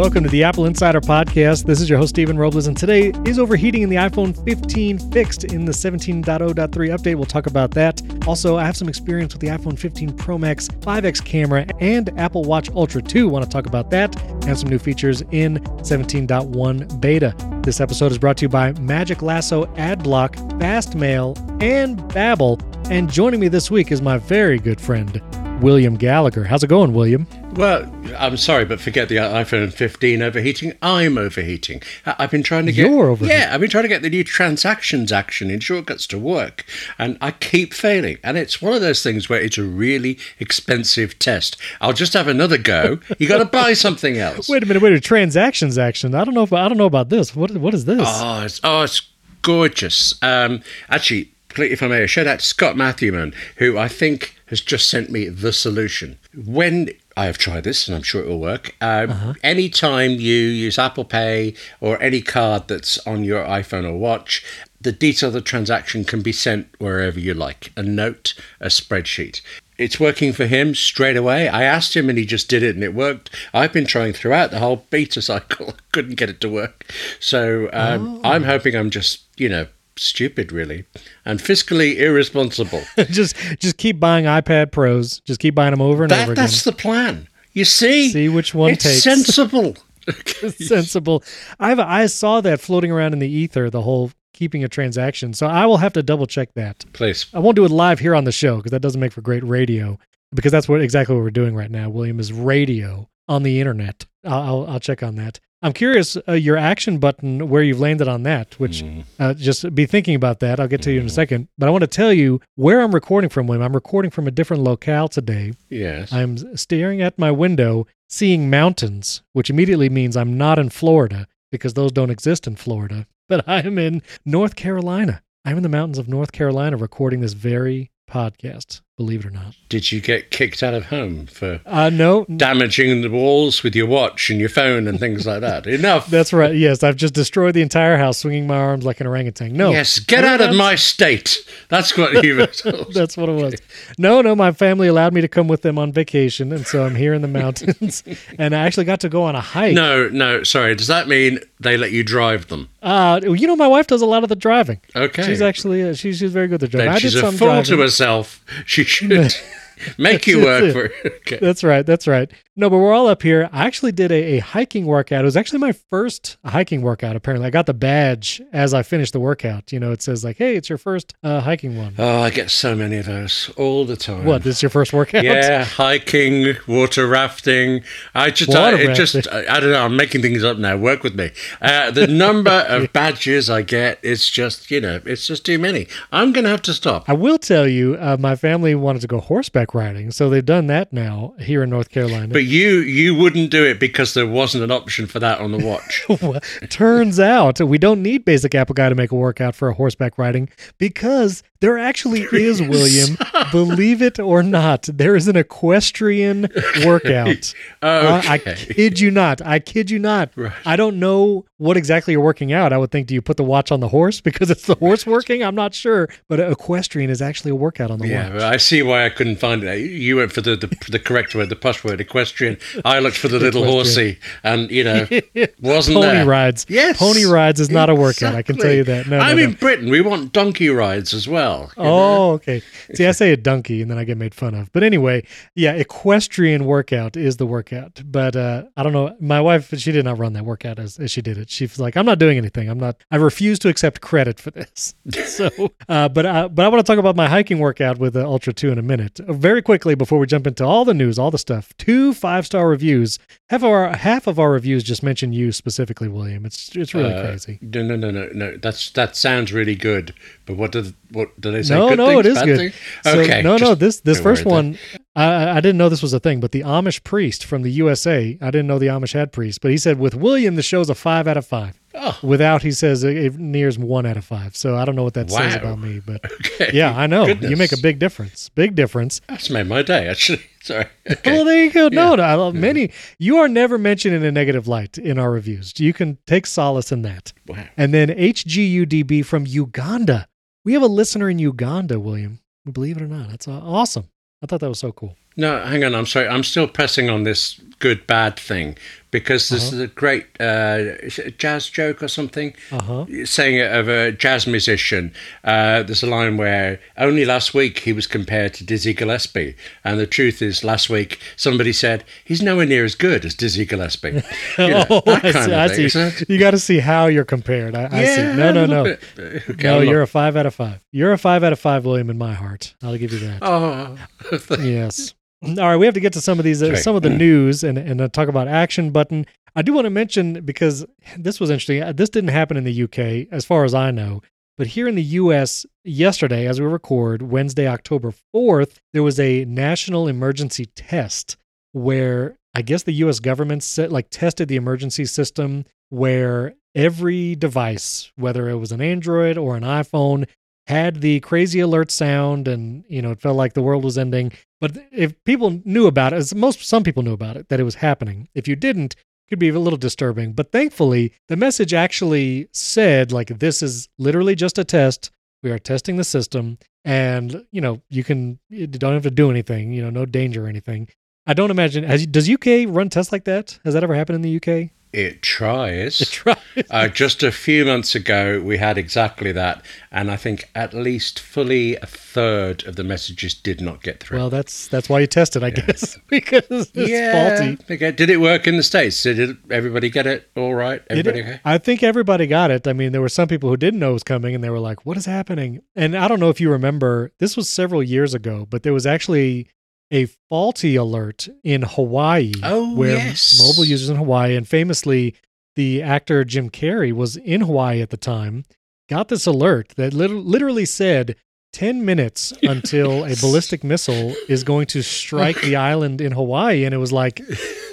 Welcome to the Apple Insider Podcast. This is your host, Stephen Robles, and today is overheating in the iPhone 15 fixed in the 17.0.3 update. We'll talk about that. Also, I have some experience with the iPhone 15 Pro Max 5X camera and Apple Watch Ultra 2. Want to talk about that and some new features in 17.1 beta. This episode is brought to you by Magic Lasso, AdBlock, Fastmail, and Babbel. And joining me this week is my very good friend, William Gallagher. How's it going, William? Well, I'm sorry, but forget the iPhone 15 overheating. I'm overheating. I've been trying to get You're overheating. yeah, I've been trying to get the new transactions action in shortcuts to work, and I keep failing. And it's one of those things where it's a really expensive test. I'll just have another go. You got to buy something else. Wait a minute, wait a transactions action. I don't know if I don't know about this. What what is this? Oh, it's, oh, it's gorgeous. Um, actually, if I may, a shout out to Scott Matthewman, who I think has just sent me the solution. When I have tried this, and I'm sure it will work. Um, Anytime you use Apple Pay or any card that's on your iPhone or watch, the detail of the transaction can be sent wherever you like a note, a spreadsheet. It's working for him straight away. I asked him and he just did it and it worked. I've been trying throughout the whole beta cycle. Couldn't get it to work. So um, I'm hoping I'm just, you know, stupid really and fiscally irresponsible. just just keep buying iPad Pros. Just keep buying them over and over that, again. that's the plan. You see? See which one it's takes. sensible. sensible. I've I saw that floating around in the ether. The whole keeping a transaction. So I will have to double check that. Please. I won't do it live here on the show because that doesn't make for great radio. Because that's what exactly what we're doing right now. William is radio on the internet. I'll I'll, I'll check on that. I'm curious uh, your action button where you've landed on that. Which Mm. uh, just be thinking about that. I'll get to you in a second. But I want to tell you where I'm recording from. William, I'm recording from a different locale today. Yes. I'm staring at my window, seeing mountains, which immediately means I'm not in Florida because those don't exist in Florida. But I am in North Carolina. I'm in the mountains of North Carolina recording this very podcast, believe it or not. Did you get kicked out of home for Uh, no, damaging the walls with your watch and your phone and things like that? Enough. that's right. Yes, I've just destroyed the entire house, swinging my arms like an orangutan. No, Yes, get out of my state. That's what you. That's what it was. No, no, my family allowed me to come with them on vacation, and so I'm here in the mountains. and I actually got to go on a hike. No, no, sorry. Does that mean they let you drive them? Uh, you know, my wife does a lot of the driving. Okay. She's actually uh, she's she's very good at driving. Then I she's did a fool driving. to herself. She should make you work for it. Okay. That's right. That's right. No, but we're all up here. I actually did a, a hiking workout. It was actually my first hiking workout. Apparently, I got the badge as I finished the workout. You know, it says like, "Hey, it's your first uh, hiking one." Oh, I get so many of those all the time. what? This is your first workout? Yeah, hiking, water rafting. I just, Water I, just. I, I don't know. I'm making things up now. Work with me. Uh, the number of badges I get, it's just, you know, it's just too many. I'm going to have to stop. I will tell you, uh, my family wanted to go horseback riding, so they've done that now here in North Carolina. But you, you wouldn't do it because there wasn't an option for that on the watch. Well, Turns out we don't need Basic Apple Guy to make a workout for a horseback riding because there actually is, William. believe it or not, there is an equestrian workout. Uh, I kid you not. I kid you not. Right. I don't know what exactly you're working out. I would think, do you put the watch on the horse because it's the horse working? I'm not sure. But equestrian is actually a workout on the Yeah, watch. but I see why I couldn't find it. You went for the, the, the correct word, the posh word, equestrian. I looked for the little horsey, and you know, wasn't Pony there. rides. Yes, Pony rides is not a workout. I can tell you that. No, I'm no, in no. Britain. We want donkey rides as well. you know? Oh, okay. See, I say a donkey and then I get made fun of. But anyway, yeah, equestrian workout is the workout. But uh, I don't know. My wife, she did not run that workout as, as she did it. She's like, I'm not doing anything. I'm not, I refuse to accept credit for this. so, uh, but, uh, but I want to talk about my hiking workout with the Ultra 2 in a minute. Very quickly before we jump into all the news, all the stuff, two five star reviews. Half of our, half of our reviews just mention you specifically, William. It's, it's really Uh, crazy. No, no, no, no, no. That's that sounds really good. But what do what do they say? No, good no, things, it is good. So, okay. no, no. This this first one, I, I didn't know this was a thing, but the Amish priest from the USA, I didn't know the Amish had priests, but he said with William, the show's a five out of five. Oh. Without, he says it, it nears one out of five. So I don't know what that says about me, but Okay. yeah, I know you make a big difference. Big difference. That's made my day. Actually, sorry. Okay. Well, there you go. No, Yeah. no, I love many. You are never mentioned in a negative light in our reviews. You can take solace in that. wow. And then HGUDB from Uganda. We have a listener in Uganda, William. Believe it or not, that's awesome. I thought that was so cool. No, hang on. I'm sorry. I'm still pressing on this good bad thing because this Uh-huh. is a great uh, is it a jazz joke or something. Uh-huh. Saying it of a jazz musician. Uh, there's a line where only last week he was compared to Dizzy Gillespie, and the truth is, last week somebody said he's nowhere near as good as Dizzy Gillespie. You know, oh, I see. I thing, see. You got to see how you're compared. I, I see. No, no, no. bit. Okay, No, you're a five out of five. You're a five out of five, William, in my heart. I'll give you that. Oh, yes. All right, we have to get to some of these, uh, some of the news, and and uh, talk about action button. I do want to mention because this was interesting. uh, This didn't happen in the UK, as far as I know, but here in the US, yesterday, as we record Wednesday, October fourth, there was a national emergency test where I guess the US government set, like tested the emergency system where every device, whether it was an Android or an iPhone, had the crazy alert sound and you know it felt like the world was ending. But if people knew about it as most some people knew about it that it was happening. If you didn't it could be a little disturbing. But thankfully the message actually said like this is literally just a test. We are testing the system. And you know you can you don't have to do anything you know no danger or anything. I don't imagine has, does uk run tests like that? Has that ever happened in the uk it tries. Try- Uh, just a few months ago, we had exactly that, and I think at least fully a third of the messages did not get through. well that's that's why you test it i guess because it's yeah, faulty Okay. Did it work in the states? Did it, everybody get it all right? It- okay? I think everybody got it. I mean, there were some people who didn't know it was coming and they were like, what is happening? And I don't know if you remember, this was several years ago, but there was actually a faulty alert in Hawaii Oh, where yes. mobile users in Hawaii, and famously, the actor Jim Carrey was in Hawaii at the time, got this alert that lit- literally said, 10 minutes until a ballistic missile is going to strike the island in Hawaii. And it was like,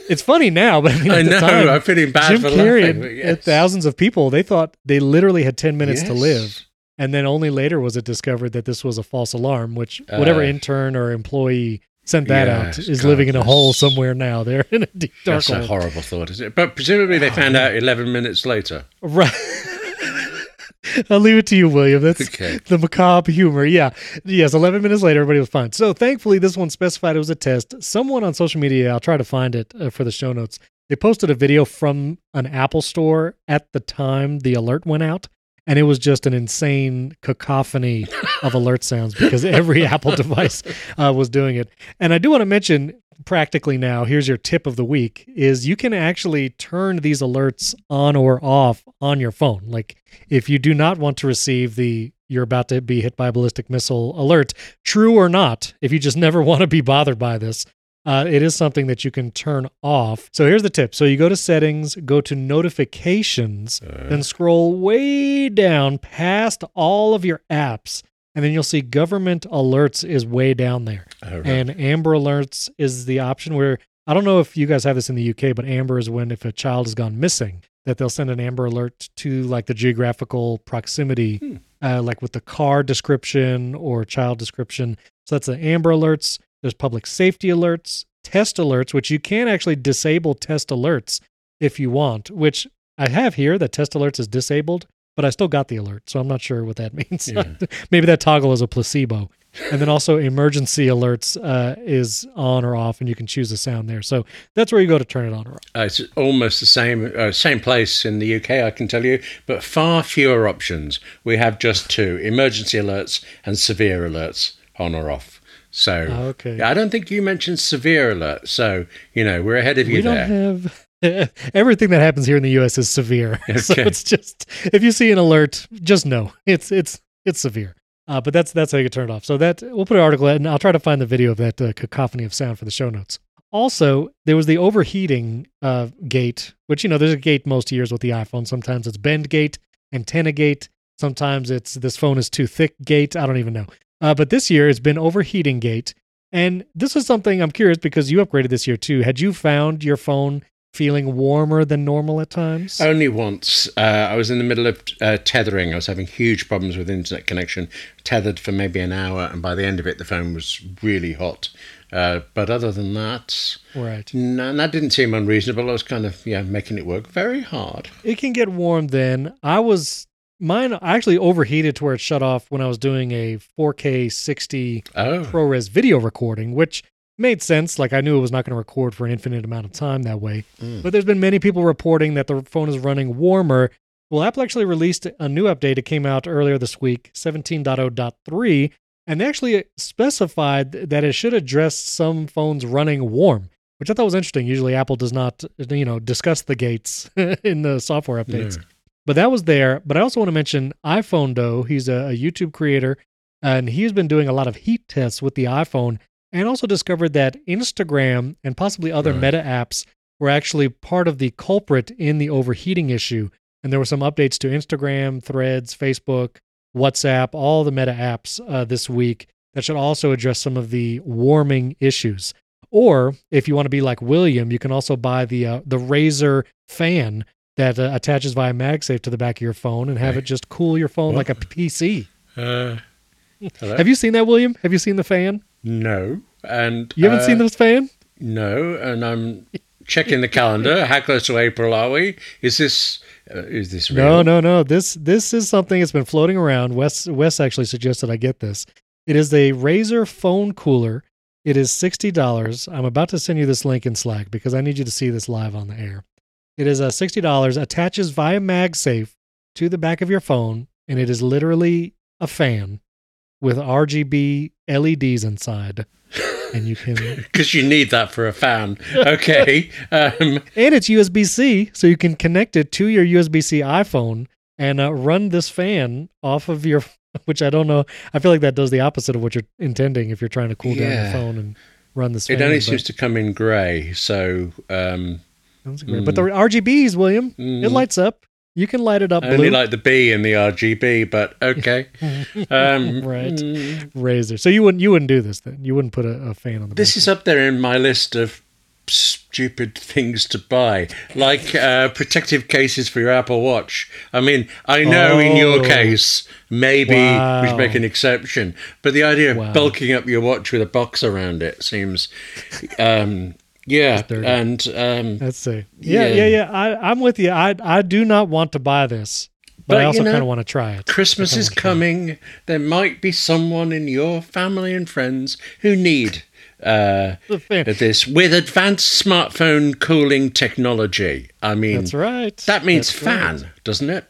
it's funny now, but I mean, at I the know. time, I'm feeling bad Jim for Carrey laughing. but and thousands of people, they thought they literally had 10 minutes to live. And then only later was it discovered that this was a false alarm, which whatever Uh, intern or employee sent that out is God, living in a hole somewhere now. They're in a deep dark That's a horrible thought, isn't it? But presumably they found out 11 minutes later. Right. I'll leave it to you, William. That's Okay. the macabre humor. Yeah. Yes. 11 minutes later, everybody was fine. So thankfully, this one specified it was a test. Someone on social media, I'll try to find it uh, for the show notes. They posted a video from an Apple store at the time the alert went out. And it was just an insane cacophony of alert sounds because every Apple device uh, was doing it. And I do want to mention practically now, here's your tip of the week is you can actually turn these alerts on or off on your phone. Like if you do not want to receive the you're about to be hit by a ballistic missile alert, true or not, if you just never want to be bothered by this, uh, it is something that you can turn off. So here's the tip. So you go to settings, go to notifications, then scroll way down past all of your apps, and then you'll see government alerts is way down there. Oh, right. And Amber Alerts is the option where I don't know if you guys have this in the UK, but Amber is when if a child has gone missing, that they'll send an Amber Alert to like the geographical proximity, Hmm. uh, like with the car description or child description. So that's the Amber Alerts. There's public safety alerts, test alerts, which you can actually disable test alerts if you want, which I have here that test alerts is disabled, but I still got the alert. So I'm not sure what that means. Yeah. Maybe that toggle is a placebo. And then also emergency alerts uh, is on or off, and you can choose the sound there. So that's where you go to turn it on or off. Uh, it's almost the same uh, same place in the UK, I can tell you, but far fewer options. We have just two: emergency alerts and severe alerts, on or off. So Ah, Okay. I don't think you mentioned severe alert. So you know we're ahead of you we don't there. have everything that happens here in the U.S. is severe. so it's just if you see an alert, just know it's it's it's severe. Uh, but that's that's how you can turn it off. So that we'll put an article, and I'll try to find the video of that uh, cacophony of sound for the show notes. Also, there was the overheating uh, gate, which you know there's a gate most years with the iPhone. Sometimes it's bend gate, antenna gate. Sometimes it's this phone is too thick gate. I don't even know. Uh, but this year it's been overheating gate, and this is something I'm curious because you upgraded this year too. Had you found your phone feeling warmer than normal at times? Only once. Uh, I was in the middle of uh, tethering. I was having huge problems with internet connection. Tethered for maybe an hour, and by the end of it, the phone was really hot. Uh, but other than that, right. no, that didn't seem unreasonable. I was kind of yeah making it work very hard. It can get warm then. I was mine actually overheated to where it shut off when I was doing a 4K 60 Oh, ProRes video recording, which made sense. Like I knew it was not going to record for an infinite amount of time that way. Mm. But there's been many people reporting that the phone is running warmer. Well, Apple actually released a new update. It came out earlier this week, 17.0.3, and they actually specified that it should address some phones running warm, which I thought was interesting. Usually Apple does not, you know, discuss the gates in the software updates. No. But that was there. But I also want to mention iPhonedo. He's a, a YouTube creator, and he's been doing a lot of heat tests with the iPhone, and also discovered that Instagram and possibly other Right. Meta apps were actually part of the culprit in the overheating issue. And there were some updates to Instagram, Threads, Facebook, WhatsApp, all the Meta apps uh, this week that should also address some of the warming issues. Or if you want to be like William, you can also buy the uh, the Razer fan that uh, attaches via MagSafe to the back of your phone and have it just cool your phone What? like a PC. Uh. Have you seen that, William? Have you seen the fan? No. And You haven't uh, seen this fan? No, and I'm checking the calendar. How close to April are we? Is this uh, is this real? No, no, no. This this is something that's been floating around. Wes Wes actually suggested I get this. It is a Razer phone cooler. It is sixty dollars. I'm about to send you this link in Slack because I need you to see this live on the air. It is a sixty dollars. Attaches via MagSafe to the back of your phone, and it is literally a fan with RGB LEDs inside, and you can. Because you need that for a fan. Okay. um, and it's USB C, so you can connect it to your USB C iPhone and uh, run this fan off of your. Which I don't know. I feel like that does the opposite of what you're intending if you're trying to cool down your phone and run this. it fan, only but- seems to come in grey, so um, Sounds great. But the RGBs, William, it Mm. lights up. You can light it up I only blue. like the B and the RGB, but okay. Um, Right. mm, Razer. So you wouldn't you wouldn't do this then? You wouldn't put a, a fan on the. This back. is up there in my list of stupid things to buy, like uh, protective cases for your Apple Watch. I mean, I know in your Oh. case, maybe we should make an exception, but the idea of Wow. bulking up your watch with a box around it seems, um, yeah, and um, Let's see. Yeah, Yeah. yeah, yeah. I, I'm with you. I I do not want to buy this, but, But, I you also know, kind of want to try it. Christmas is coming. There might be someone in your family and friends who need. Uh, try it. The fan. this with advanced smartphone cooling technology. I mean, That's right. That means That's fan, right. doesn't it?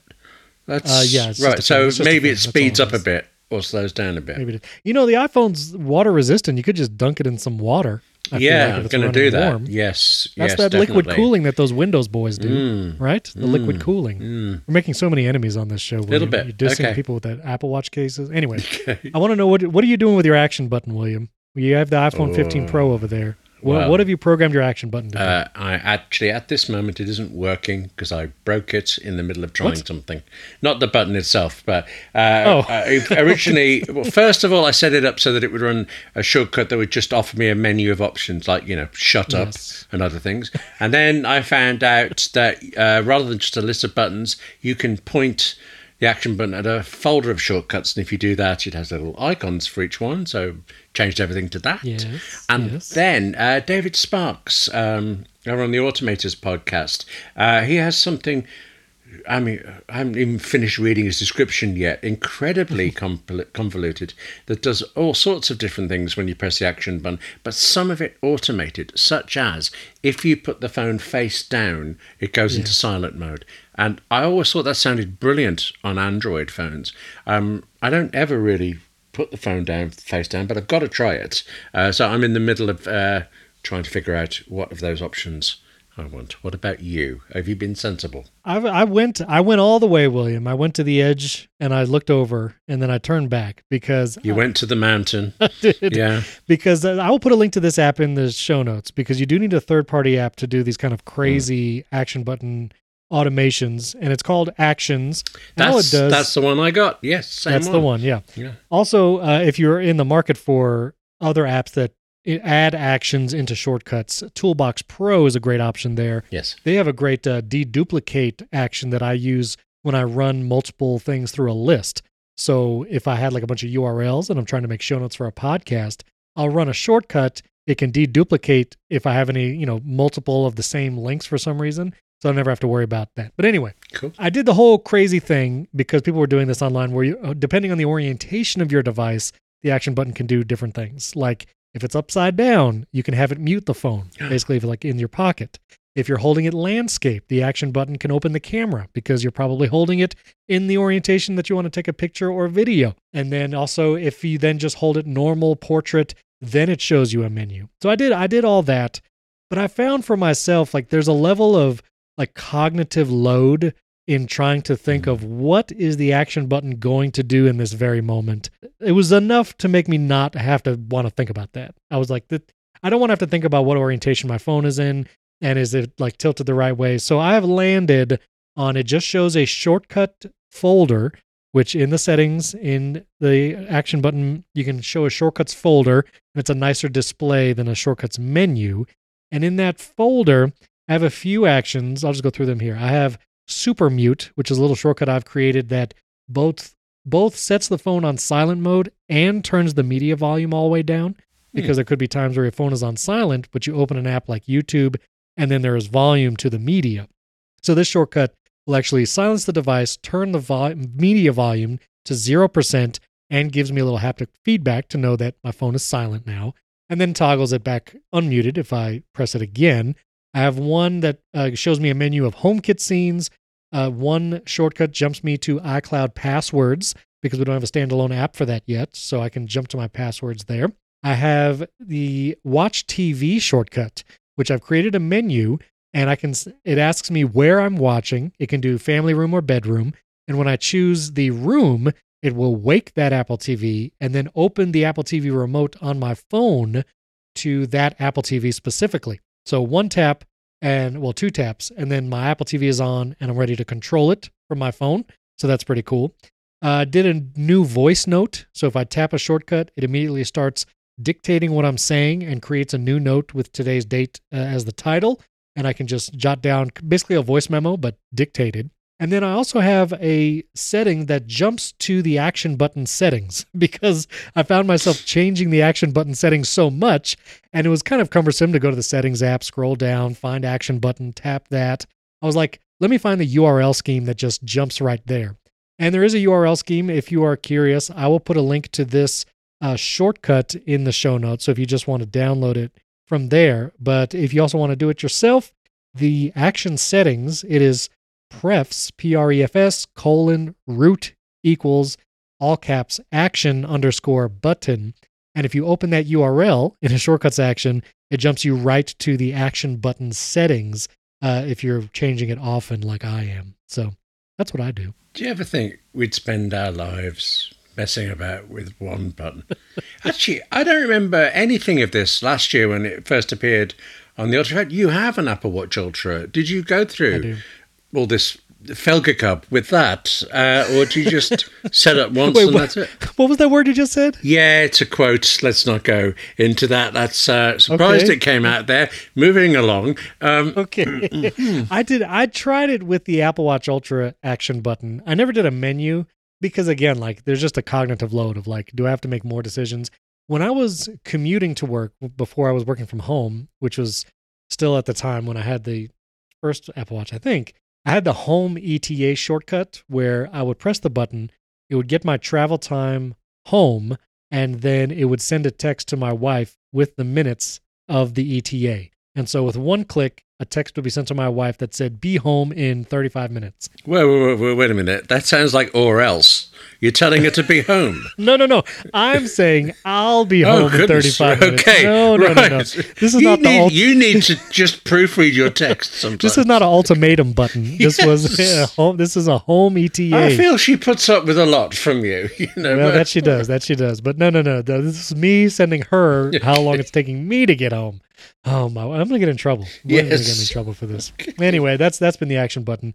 That's Uh, yeah, right. So. Maybe it speeds it up a bit or slows down a bit. Maybe it is. You know, the iPhone's water resistant. You could just dunk it in some water. I yeah, like, I'm it's going to do that. warm. Yes, That's yes, that liquid cooling that those Windows boys do, Mm. right? The liquid cooling. Mm. We're making so many enemies on this show. William. bit. You're dissing Okay. people with that Apple Watch cases. Anyway. I want to know what what are you doing with your action button, William? You have the iPhone 15 Oh. Pro over there. What, Well, what have you programmed your action button to do? Uh, I actually, at this moment, it isn't working because I broke it in the middle of trying What? something. Not the button itself, but uh, Oh. uh, originally, well, first of all, I set it up so that it would run a shortcut that would just offer me a menu of options like, you know, shut up Yes. and other things. And then I found out that uh, rather than just a list of buttons, you can point the action button at a folder of shortcuts. And if you do that, it has little icons for each one. So changed everything to that. Yes, And yes. then uh, David Sparks, um, over on the Automators podcast, uh, he has something. I mean, I haven't even finished reading his description yet. Incredibly convol- convoluted that does all sorts of different things when you press the action button, but some of it automated, such as if you put the phone face down, it goes into silent mode. And I always thought that sounded brilliant on Android phones. Um, I don't ever really put the phone down face down, but I've got to try it. Uh, so I'm in the middle of uh, trying to figure out what of those options I want. What about you? Have you been sensible? I, I went I went all the way, William. I went to the edge and I looked over and then I turned back because You went to the mountain. I did. Yeah. because uh, I will put a link to this app in the show notes because you do need a third party app to do these kind of crazy action button automations and it's called Actions. All it That's, does that's the one I got. Yes, that's the one, yeah. Yeah. Also, uh, if you're in the market for other apps that add actions into shortcuts, Toolbox Pro is a great option there. Yes. They have a great uh, deduplicate action that I use when I run multiple things through a list. So if I had like a bunch of URLs and I'm trying to make show notes for a podcast, I'll run a shortcut. It can deduplicate if I have any, you know, multiple of the same links for some reason. So I never have to worry about that. But anyway, Cool. I did the whole crazy thing because people were doing this online where you, uh, depending on the orientation of your device, the action button can do different things. Like If it's upside down, you can have it mute the phone, basically, if like in your pocket. If you're holding it landscape, the action button can open the camera because you're probably holding it in the orientation that you want to take a picture or video. And then also if you then just hold it normal portrait, then it shows you a menu. So I did I did all that, but I found for myself like there's a level of like cognitive load in trying to think of mm. what is the action button going to do in this very moment. It was enough to make me not have to want to think about that. I was like, I don't want to have to think about what orientation my phone is in and is it like tilted the right way. So I have landed on it just shows a shortcut folder which in the settings in the action button you can show a shortcuts folder and it's a nicer display than a shortcuts menu and in that folder i have a few actions. I'll just go through them here. I have super mute which is a little shortcut i've created that both both sets the phone on silent mode and turns the media volume all the way down hmm. because there could be times where your phone is on silent but you open an app like youtube and then there is volume to the media. So this shortcut will actually silence the device, turn the vol- media volume to 0%, and gives me a little haptic feedback to know that my phone is silent now, and then toggles it back unmuted if I press it again. I have one that uh, shows me a menu of HomeKit scenes. Uh, one shortcut jumps me to iCloud passwords because we don't have a standalone app for that yet, so I can jump to my passwords there. I have the Watch TV shortcut, which I've created a menu and I can it asks me where I'm watching. It can do family room or bedroom, and when I choose the room, it will wake that Apple TV and then open the Apple TV remote on my phone to that Apple TV specifically. So one tap and well two taps and then my Apple TV is on and I'm ready to control it from my phone. So that's pretty cool. Uh, did a new voice note. So if I tap a shortcut, it immediately starts dictating what I'm saying and creates a new note with today's date uh, as the title and I can just jot down basically a voice memo, but dictated. And then I also have a setting that jumps to the action button settings because I found myself changing the action button settings so much. And it was kind of cumbersome to go to the settings app, scroll down, find action button, tap that. I was like, let me find the URL scheme that just jumps right there. And there is a URL scheme if you are curious. I will put a link to this uh, shortcut in the show notes. So if you just want to download it, from there. But if you also want to do it yourself, the action settings, it is prefs, P R E F S, colon, root equals all caps action underscore button. And if you open that URL in a shortcuts action, it jumps you right to the action button settings uh, if you're changing it often like I am. So that's what I do. Do you ever think we'd spend our lives messing about with one button. Actually, I don't remember anything of this last year when it first appeared on the Ultra. You have an Apple Watch Ultra. Did you go through all this Felger Cup with that, uh, or do you just set up once Wait, and what, that's it? What was that word you just said? Yeah, it's a quote. Let's not go into that. That's uh, surprised okay. it came out there. Moving along. Um, okay, I did. I tried it with the Apple Watch Ultra action button. I never did a menu because again, like there's just a cognitive load of like, do I have to make more decisions? When I was commuting to work before I was working from home, which was still at the time when I had the first Apple Watch, I think I had the home ETA shortcut where I would press the button, it would get my travel time home, and then it would send a text to my wife with the minutes of the ETA. And so with one click, a text would be sent to my wife that said, "Be home in 35 minutes." Wait, wait, wait, wait a minute. That sounds like or else. You're telling her to be home. no, no, no. I'm saying I'll be oh, home oh, in 35 minutes. Okay, no, no, right. no, no. This is you not need, the ult- You need to just proofread your text sometimes. this is not an ultimatum button. This yes. was a home. This is a home ETA. I feel she puts up with a lot from you. You know, well, that she does. That she does. But no, no, no. This is me sending her how long it's taking me to get home. Oh my! I'm gonna get in trouble. We're yes. gonna get in trouble for this. Anyway, that's that's been the action button.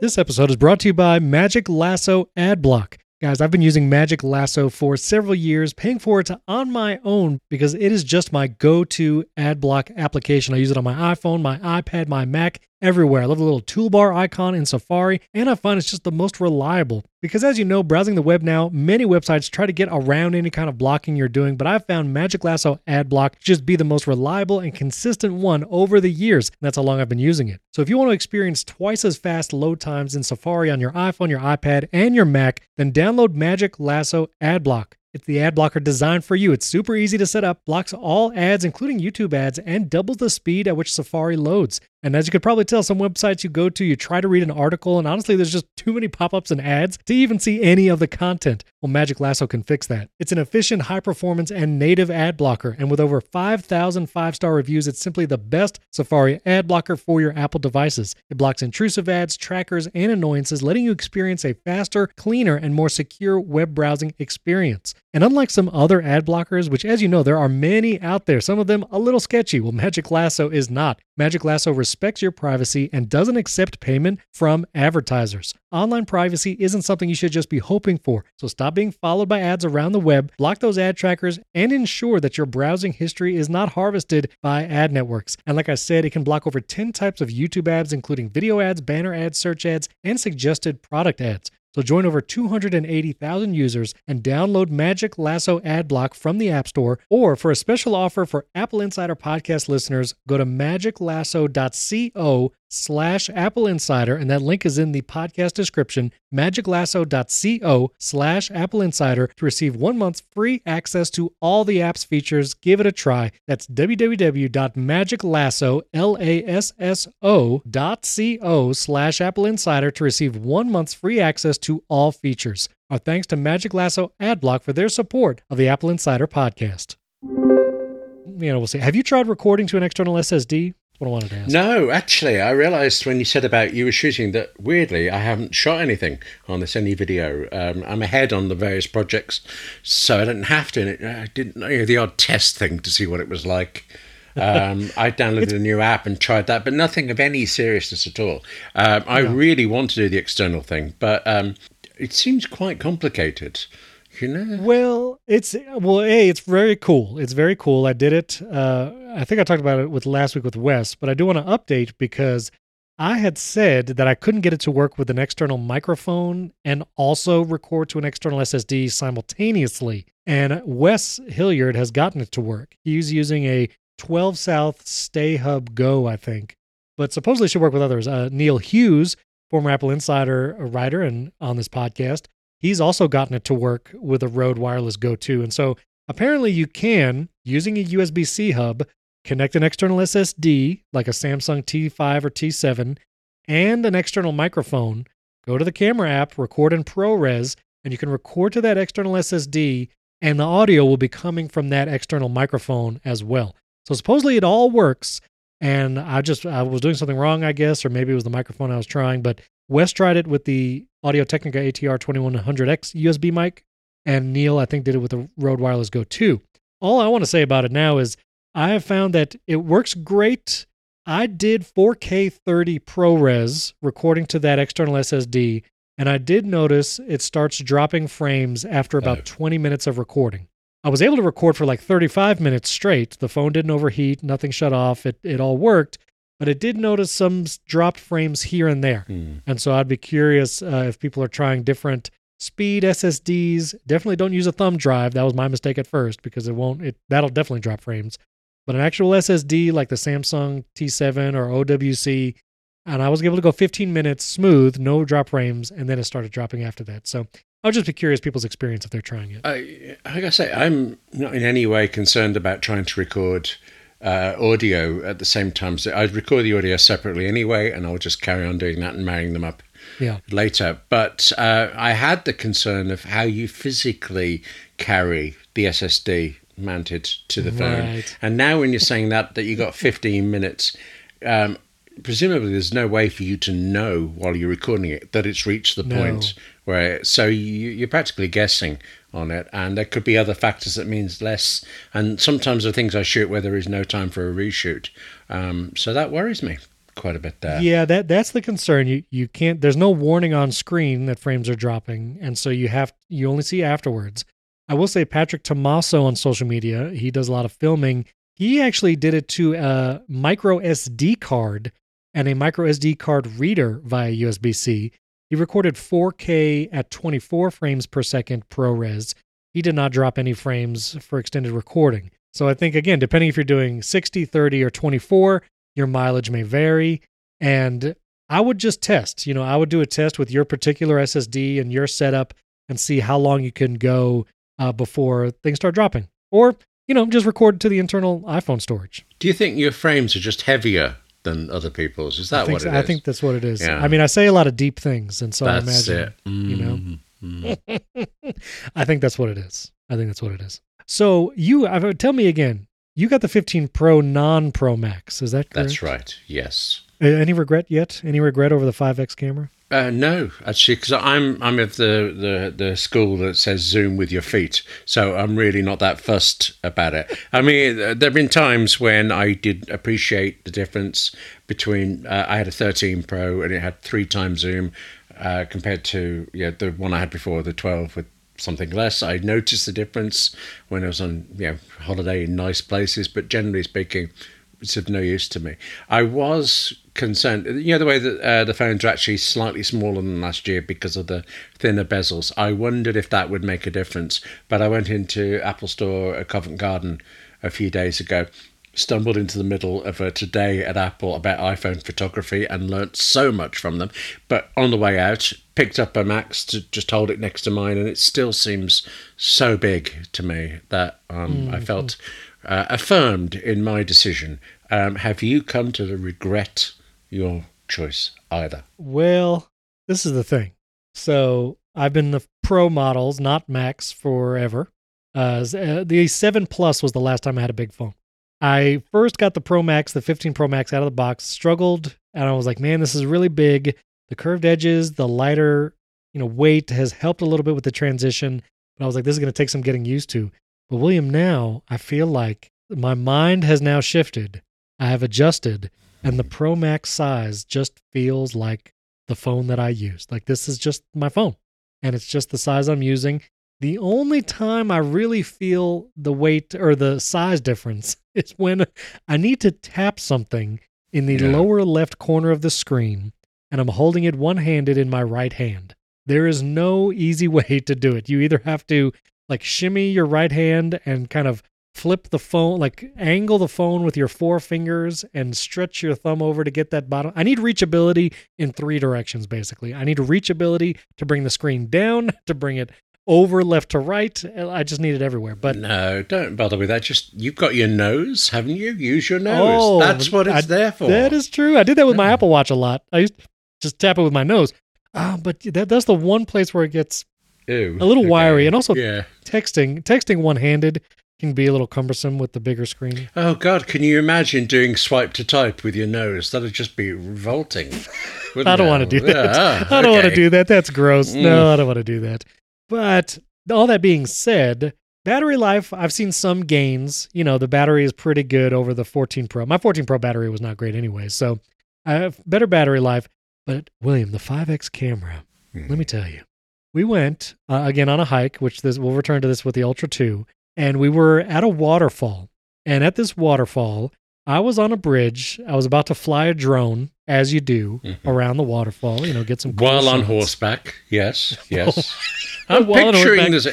This episode is brought to you by Magic Lasso Ad Block. Guys, I've been using Magic Lasso for several years, paying for it on my own because it is just my go to ad block application. I use it on my iPhone, my iPad, my Mac, everywhere. I love the little toolbar icon in Safari, and I find it's just the most reliable. Because as you know, browsing the web now, many websites try to get around any kind of blocking you're doing, but I've found Magic Lasso Ad Block just be the most reliable and consistent one over the years. That's how long I've been using it. So if you want to experience twice as fast load times in Safari on your iPhone, your iPad, and your Mac, then download Magic Lasso Ad Block. It's the ad blocker designed for you. It's super easy to set up, blocks all ads, including YouTube ads, and doubles the speed at which Safari loads. And as you could probably tell, some websites you go to, you try to read an article, and honestly, there's just too many pop ups and ads to even see any of the content. Well, Magic Lasso can fix that. It's an efficient, high performance, and native ad blocker. And with over 5,000 five star reviews, it's simply the best Safari ad blocker for your Apple devices. It blocks intrusive ads, trackers, and annoyances, letting you experience a faster, cleaner, and more secure web browsing experience. And unlike some other ad blockers, which, as you know, there are many out there, some of them a little sketchy, well, Magic Lasso is not. Magic Lasso respects your privacy and doesn't accept payment from advertisers. Online privacy isn't something you should just be hoping for, so stop being followed by ads around the web, block those ad trackers, and ensure that your browsing history is not harvested by ad networks. And like I said, it can block over 10 types of YouTube ads, including video ads, banner ads, search ads, and suggested product ads. So join over 280,000 users and download Magic Lasso Adblock from the App Store. Or for a special offer for Apple Insider podcast listeners, go to magiclasso.co slash Apple Insider, and that link is in the podcast description, magiclasso.co slash Apple Insider to receive one month's free access to all the app's features. Give it a try. That's www.magiclasso.co slash Apple Insider to receive one month's free access to all features. Our thanks to Magic Lasso Adblock for their support of the Apple Insider podcast. You know, we'll see. Have you tried recording to an external SSD? What I wanted to ask. No, actually, I realised when you said about you were shooting that weirdly I haven't shot anything on this any video. Um, I'm ahead on the various projects, so I didn't have to. And I didn't you know the odd test thing to see what it was like. Um, I downloaded a new app and tried that, but nothing of any seriousness at all. Um, I no. really want to do the external thing, but um, it seems quite complicated. You know? Well, it's well, a it's very cool. It's very cool. I did it. Uh, I think I talked about it with last week with Wes, but I do want to update because I had said that I couldn't get it to work with an external microphone and also record to an external SSD simultaneously. And Wes Hilliard has gotten it to work. He's using a 12 South Stay Hub Go, I think, but supposedly should work with others. Uh, Neil Hughes, former Apple Insider writer and on this podcast, he's also gotten it to work with a Rode Wireless Go 2. And so apparently you can, using a USB C hub, connect an external SSD like a Samsung T5 or T7 and an external microphone. Go to the camera app, record in ProRes, and you can record to that external SSD, and the audio will be coming from that external microphone as well. So supposedly it all works. And I just I was doing something wrong, I guess, or maybe it was the microphone I was trying. But Wes tried it with the Audio Technica ATR 2100X USB mic, and Neil, I think, did it with the Rode Wireless Go 2. All I want to say about it now is I have found that it works great. I did 4K 30 ProRes recording to that external SSD, and I did notice it starts dropping frames after about 20 minutes of recording. I was able to record for like 35 minutes straight. The phone didn't overheat, nothing shut off, it, it all worked but it did notice some dropped frames here and there. Mm. And so I'd be curious uh, if people are trying different speed SSDs. Definitely don't use a thumb drive. That was my mistake at first because it won't. It that'll definitely drop frames. But an actual SSD like the Samsung T7 or OWC, and I was able to go 15 minutes smooth, no drop frames, and then it started dropping after that. So I'll just be curious people's experience if they're trying it. I, like I say, I'm not in any way concerned about trying to record uh, audio at the same time. So I'd record the audio separately anyway, and I'll just carry on doing that and marrying them up yeah. later. But uh, I had the concern of how you physically carry the SSD mounted to the phone. Right. And now, when you're saying that that you got 15 minutes, um, presumably there's no way for you to know while you're recording it that it's reached the no. point where so you, you're practically guessing on it. And there could be other factors that means less. And sometimes the things i shoot where there is no time for a reshoot. Um, so that worries me quite a bit there. Yeah that that's the concern. You you can't there's no warning on screen that frames are dropping. And so you have you only see afterwards. I will say patrick tomasso on social media he does a lot of filming. He actually did it to a micro sd card and a micro sd card reader via usb-c he recorded 4K at 24 frames per second ProRes. He did not drop any frames for extended recording. So I think, again, depending if you're doing 60, 30, or 24, your mileage may vary. And I would just test. You know, I would do a test with your particular SSD and your setup and see how long you can go uh, before things start dropping, or you know, just record to the internal iPhone storage. Do you think your frames are just heavier than other people's? Is that I what so- it I think that's what it is. Yeah. I mean, I say a lot of deep things, and so I that's imagine it. you know? Mm, mm. I think that's what it is. I think that's what it is. So you tell me again. You got the 15 Pro non Pro Max. Is that correct? That's right. Yes. Any regret yet? Any regret over the 5X camera? Uh, no, actually, because I'm I'm of the, the the school that says zoom with your feet, so I'm really not that fussed about it. I mean, uh, there've been times when I did appreciate the difference between uh, I had a 13 Pro and it had three times zoom uh, compared to yeah the one I had before, the 12 with something less. I noticed the difference when I was on you know holiday in nice places, but generally speaking, it's of no use to me. I was concerned, you know, the way that uh, the phones are actually slightly smaller than last year because of the thinner bezels. I wondered if that would make a difference. But I went into Apple Store at Covent Garden a few days ago, stumbled into the middle of a today at Apple about iPhone photography and learnt so much from them. But on the way out, picked up a Max to just hold it next to mine, and it still seems so big to me that um, I felt uh, affirmed in my decision. Um, have you come to the regret your choice either? Well, this is the thing. So I've been the Pro models, not Max, forever. Uh, uh, the 7 Plus was the last time I had a big phone. I first got the Pro Max, the 15 Pro Max out of the box, struggled, and I was like, man, this is really big. The curved edges, the lighter, you know, weight has helped a little bit with the transition. But I was like, this is going to take some getting used to. But William, now I feel like my mind has now shifted. I have adjusted, and the Pro Max size just feels like the phone that I use. Like this is just my phone, and it's just the size I'm using. The only time I really feel the weight or the size difference is when I need to tap something in the Yeah. lower left corner of the screen and I'm holding it one handed in my right hand. There is no easy way to do it. You either have to like shimmy your right hand and kind of flip the phone, like angle the phone with your four fingers and stretch your thumb over to get that bottom. I need reachability in three directions, basically. I need reachability to bring the screen down, to bring it over left to right. I just need it everywhere. But no, don't bother with that. Just you've got your nose, haven't you? Use your nose. Oh, That's what it's I- there for. That is true. I did that with my Apple Watch a lot. I used to just tap it with my nose. Uh, but that, that's the one place where it gets Ew. a little Okay. wiry. And also yeah. texting, texting one handed can be a little cumbersome with the bigger screen. Oh God, can you imagine doing swipe to type with your nose? That'd just be revolting. I don't want to do that. I don't want to do that. That's gross. Mm. No, I don't want to do that. But all that being said, battery life, I've seen some gains. You know, the battery is pretty good over the 14 Pro. My 14 Pro battery was not great anyway, so I have better battery life. But William, the 5X camera, Hmm. let me tell you, we went uh, again on a hike, which this we'll return to this with the Ultra 2, and we were at a waterfall. And at this waterfall, I was on a bridge. I was about to fly a drone, as you do, Mhm. around the waterfall. You know, get some cool While on horseback, yes, yes. I'm picturing this.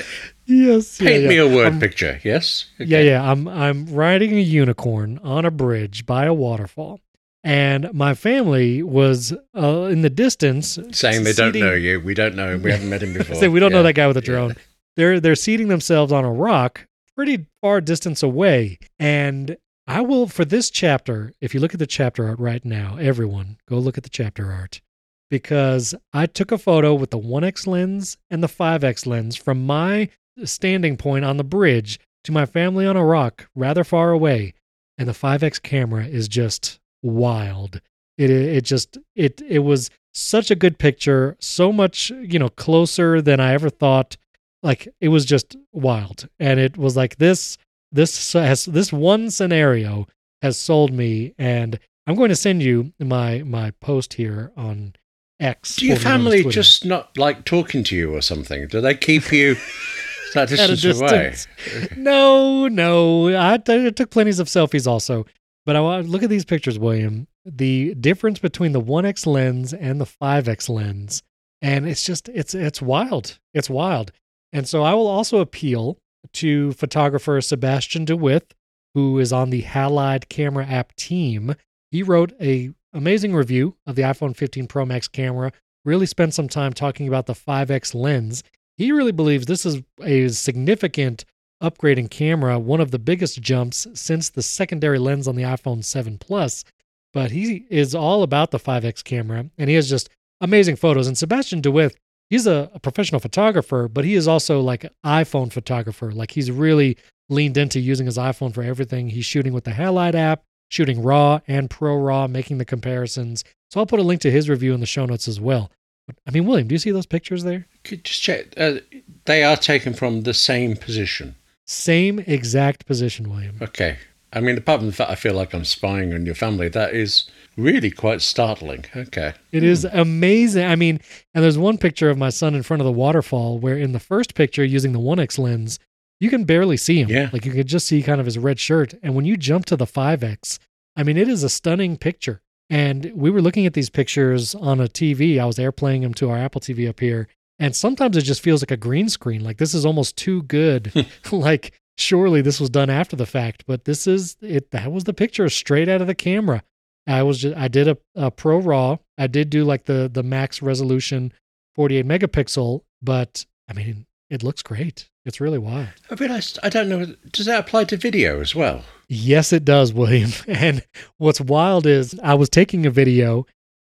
Yes, Paint yeah. me a word I'm- picture, yes. Yeah, Okay. yeah. I'm I'm riding a unicorn on a bridge by a waterfall, and my family was uh, in the distance Saying they don't know you, we don't know him, we haven't met him before. Say we don't know that guy with a Yeah. drone. They're they're seating themselves on a rock, pretty far distance away, and I will for this chapter. If you look at the chapter art right now, everyone go look at the chapter art because I took a photo with the 1x lens and the 5x lens from my standing point on the bridge to my family on a rock rather far away, and the 5x camera is just wild. It it just it it was such a good picture, so much, you know, closer than I ever thought. Like it was just wild. And it was like this this has this one scenario has sold me and I'm going to send you my my post here on X. Do your formerly known as family just not like talking to you or something? Do they keep you that At a distance away? distance. No, no. I, took plenty of selfies also. But I want look at these pictures, William. The difference between the 1x lens and the 5x lens, and it's just it's it's wild. It's wild. And so I will also appeal to photographer Sebastiaan de With, who is on the Halide camera app team. He wrote a amazing review of the iPhone 15 Pro Max camera. Really spent some time talking about the 5x lens he really believes this is a significant upgrade in camera, one of the biggest jumps since the secondary lens on the iPhone 7 Plus. But he is all about the 5X camera and he has just amazing photos. And Sebastiaan de With, he's a, a professional photographer, but he is also like an iPhone photographer. Like he's really leaned into using his iPhone for everything. He's shooting with the Halide app, shooting RAW and Pro RAW, making the comparisons. So I'll put a link to his review in the show notes as well. But, I mean, William, do you see those pictures there? Could just check. Uh, they are taken from the same position. Same exact position, William. Okay. I mean, apart from the fact I feel like I'm spying on your family, that is really quite startling. Okay. It is amazing. I mean, and there's one picture of my son in front of the waterfall where in the first picture, using the 1X lens, you can barely see him. Yeah. Like you could just see kind of his red shirt. And when you jump to the 5X, I mean, it is a stunning picture. And we were looking at these pictures on a TV. I was airplaying them to our Apple TV up here. And sometimes it just feels like a green screen. Like this is almost too good. like surely this was done after the fact, but this is it. That was the picture straight out of the camera. I was just I did a, a Pro RAW. I did do like the the max resolution, 48 megapixel. But I mean, it looks great. It's really wild. I realized I don't know. Does that apply to video as well? Yes, it does, William. And what's wild is I was taking a video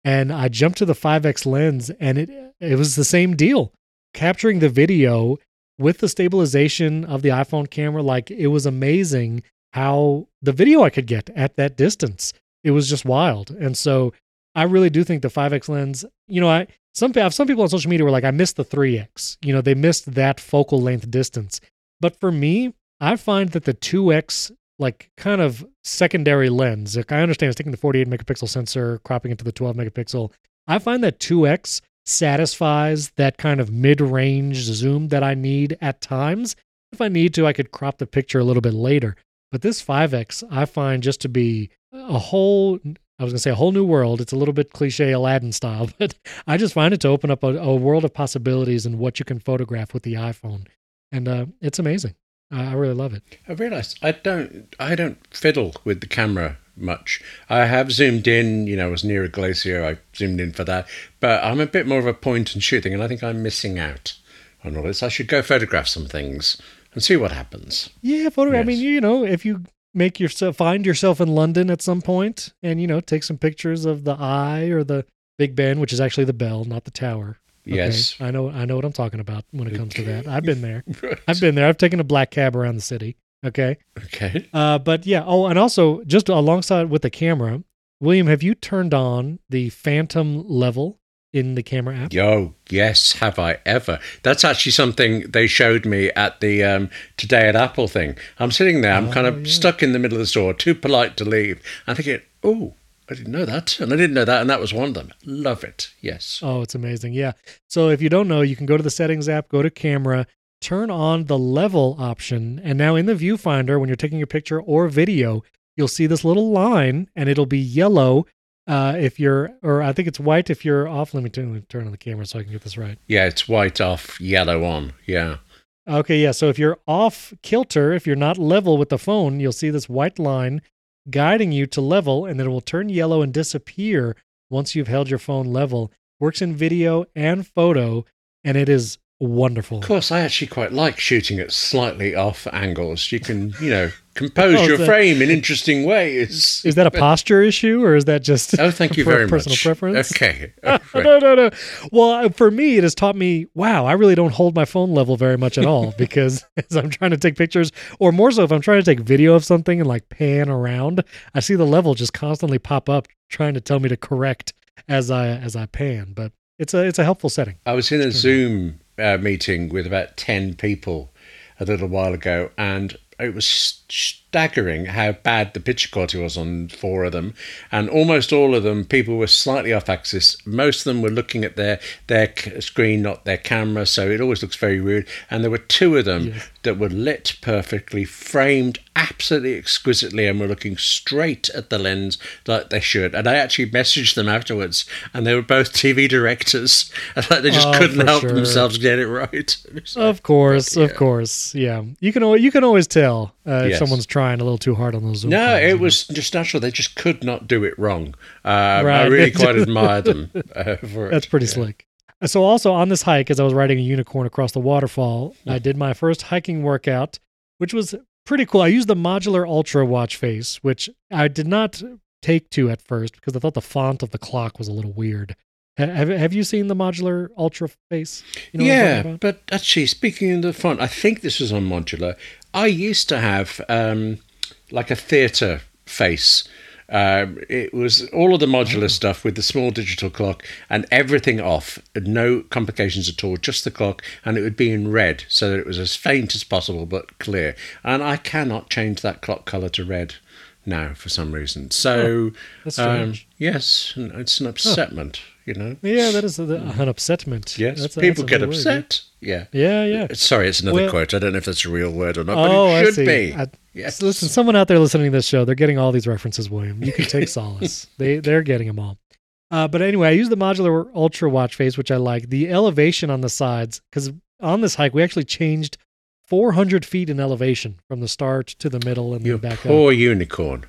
and I jumped to the 5x lens and it it was the same deal. Capturing the video with the stabilization of the iPhone camera like it was amazing how the video I could get at that distance. It was just wild. And so I really do think the 5x lens, you know, I some some people on social media were like I missed the 3x. You know, they missed that focal length distance. But for me, I find that the 2x like kind of secondary lens. Like I understand it's taking the 48 megapixel sensor, cropping it to the 12 megapixel. I find that 2x satisfies that kind of mid-range zoom that I need at times. If I need to, I could crop the picture a little bit later. But this 5x I find just to be a whole I was going to say a whole new world. It's a little bit cliche Aladdin style, but I just find it to open up a, a world of possibilities and what you can photograph with the iPhone. And uh, it's amazing. I really love it. I realize I don't I don't fiddle with the camera much. I have zoomed in, you know, I was near a glacier, I zoomed in for that. But I'm a bit more of a point and shooting, and I think I'm missing out on all this. I should go photograph some things and see what happens. Yeah, photograph. Yes. I mean, you know, if you make yourself find yourself in London at some point, and you know, take some pictures of the eye or the Big Ben, which is actually the bell, not the tower. Okay, Yes. I know. I know what I'm talking about when it comes to that. I've been there. Right. I've been there. I've taken a black cab around the city. Okay. Okay. Uh, but yeah. Oh, and also just alongside with the camera, William, have you turned on the phantom level in the camera app? Yo, yes, have I ever? That's actually something they showed me at the um, Today at Apple thing. I'm sitting there, I'm kind Oh, of yeah. stuck in the middle of the store, too polite to leave. I'm thinking, oh, I didn't know that. And I didn't know that. And that was one of them. Love it. Yes. Oh, it's amazing. Yeah. So if you don't know, you can go to the settings app, go to camera, turn on the level option. And now in the viewfinder, when you're taking a picture or video, you'll see this little line and it'll be yellow uh, if you're, or I think it's white if you're off. Let me turn, let me turn on the camera so I can get this right. Yeah, it's white off, yellow on. Yeah. Okay. Yeah. So if you're off kilter, if you're not level with the phone, you'll see this white line guiding you to level and then it will turn yellow and disappear once you've held your phone level. Works in video and photo and it is wonderful. Of course, I actually quite like shooting at slightly off angles. You can, you know, compose Oh, your that- frame in interesting ways. Is that a posture issue or is that just Oh, thank you very personal much. preference? Okay. no, no, no. Well, for me, it has taught me, wow, I really don't hold my phone level very much at all because as I'm trying to take pictures, or more so, if I'm trying to take video of something and like pan around, I see the level just constantly pop up, trying to tell me to correct as I as I pan. But it's a it's a helpful setting. I was in a Zoom uh, meeting with about 10 people a little while ago, and it was staggering how bad the picture quality was on four of them. And almost all of them, people were slightly off axis. Most of them were looking at their, their screen, not their camera, so it always looks very weird. And there were two of them Yes. that were lit perfectly, framed absolutely exquisitely, and were looking straight at the lens like they should. And I actually messaged them afterwards, and they were both TV directors. And like they just Oh, couldn't help sure. themselves get it right. Like, Of course, yeah. of course, yeah. You can you can always tell uh, if Yes. Someone's trying a little too hard on those. No, it was just natural. They just could not do it wrong. Uh, I really quite admire them uh, for it. That's pretty Yeah. slick. So also on this hike, as I was riding a unicorn across the waterfall, I did my first hiking workout, which was pretty cool. I used the modular ultra watch face, which I did not take to at first because I thought the font of the clock was a little weird. Have Have you seen the modular ultra face? You know what I'm talking yeah, but actually, speaking of the font, I think this was on modular. I used to have um, like a theatre face. Um, it was all of the modular stuff with the small digital clock and everything off, no complications at all, just the clock, and it would be in red so that it was as faint as possible but clear. And I cannot change that clock color to red now for some reason. So, that's um, yes, it's an upsetment, you know. Yeah, that is a, an upsetment. Yes, That's people that's get good word, yeah. upset. Yeah. Yeah, yeah. Sorry, it's another Well- quote. I don't know if that's a real word or not, Oh, but I it should be. I- yes. Listen, someone out there listening to this show, they're getting all these references, William. You can take solace. They they're getting them all. Uh, but anyway, I use the modular ultra watch face, which I like. The elevation on the sides, because on this hike we actually changed 400 feet in elevation from the start to the middle and You then back up. poor unicorn.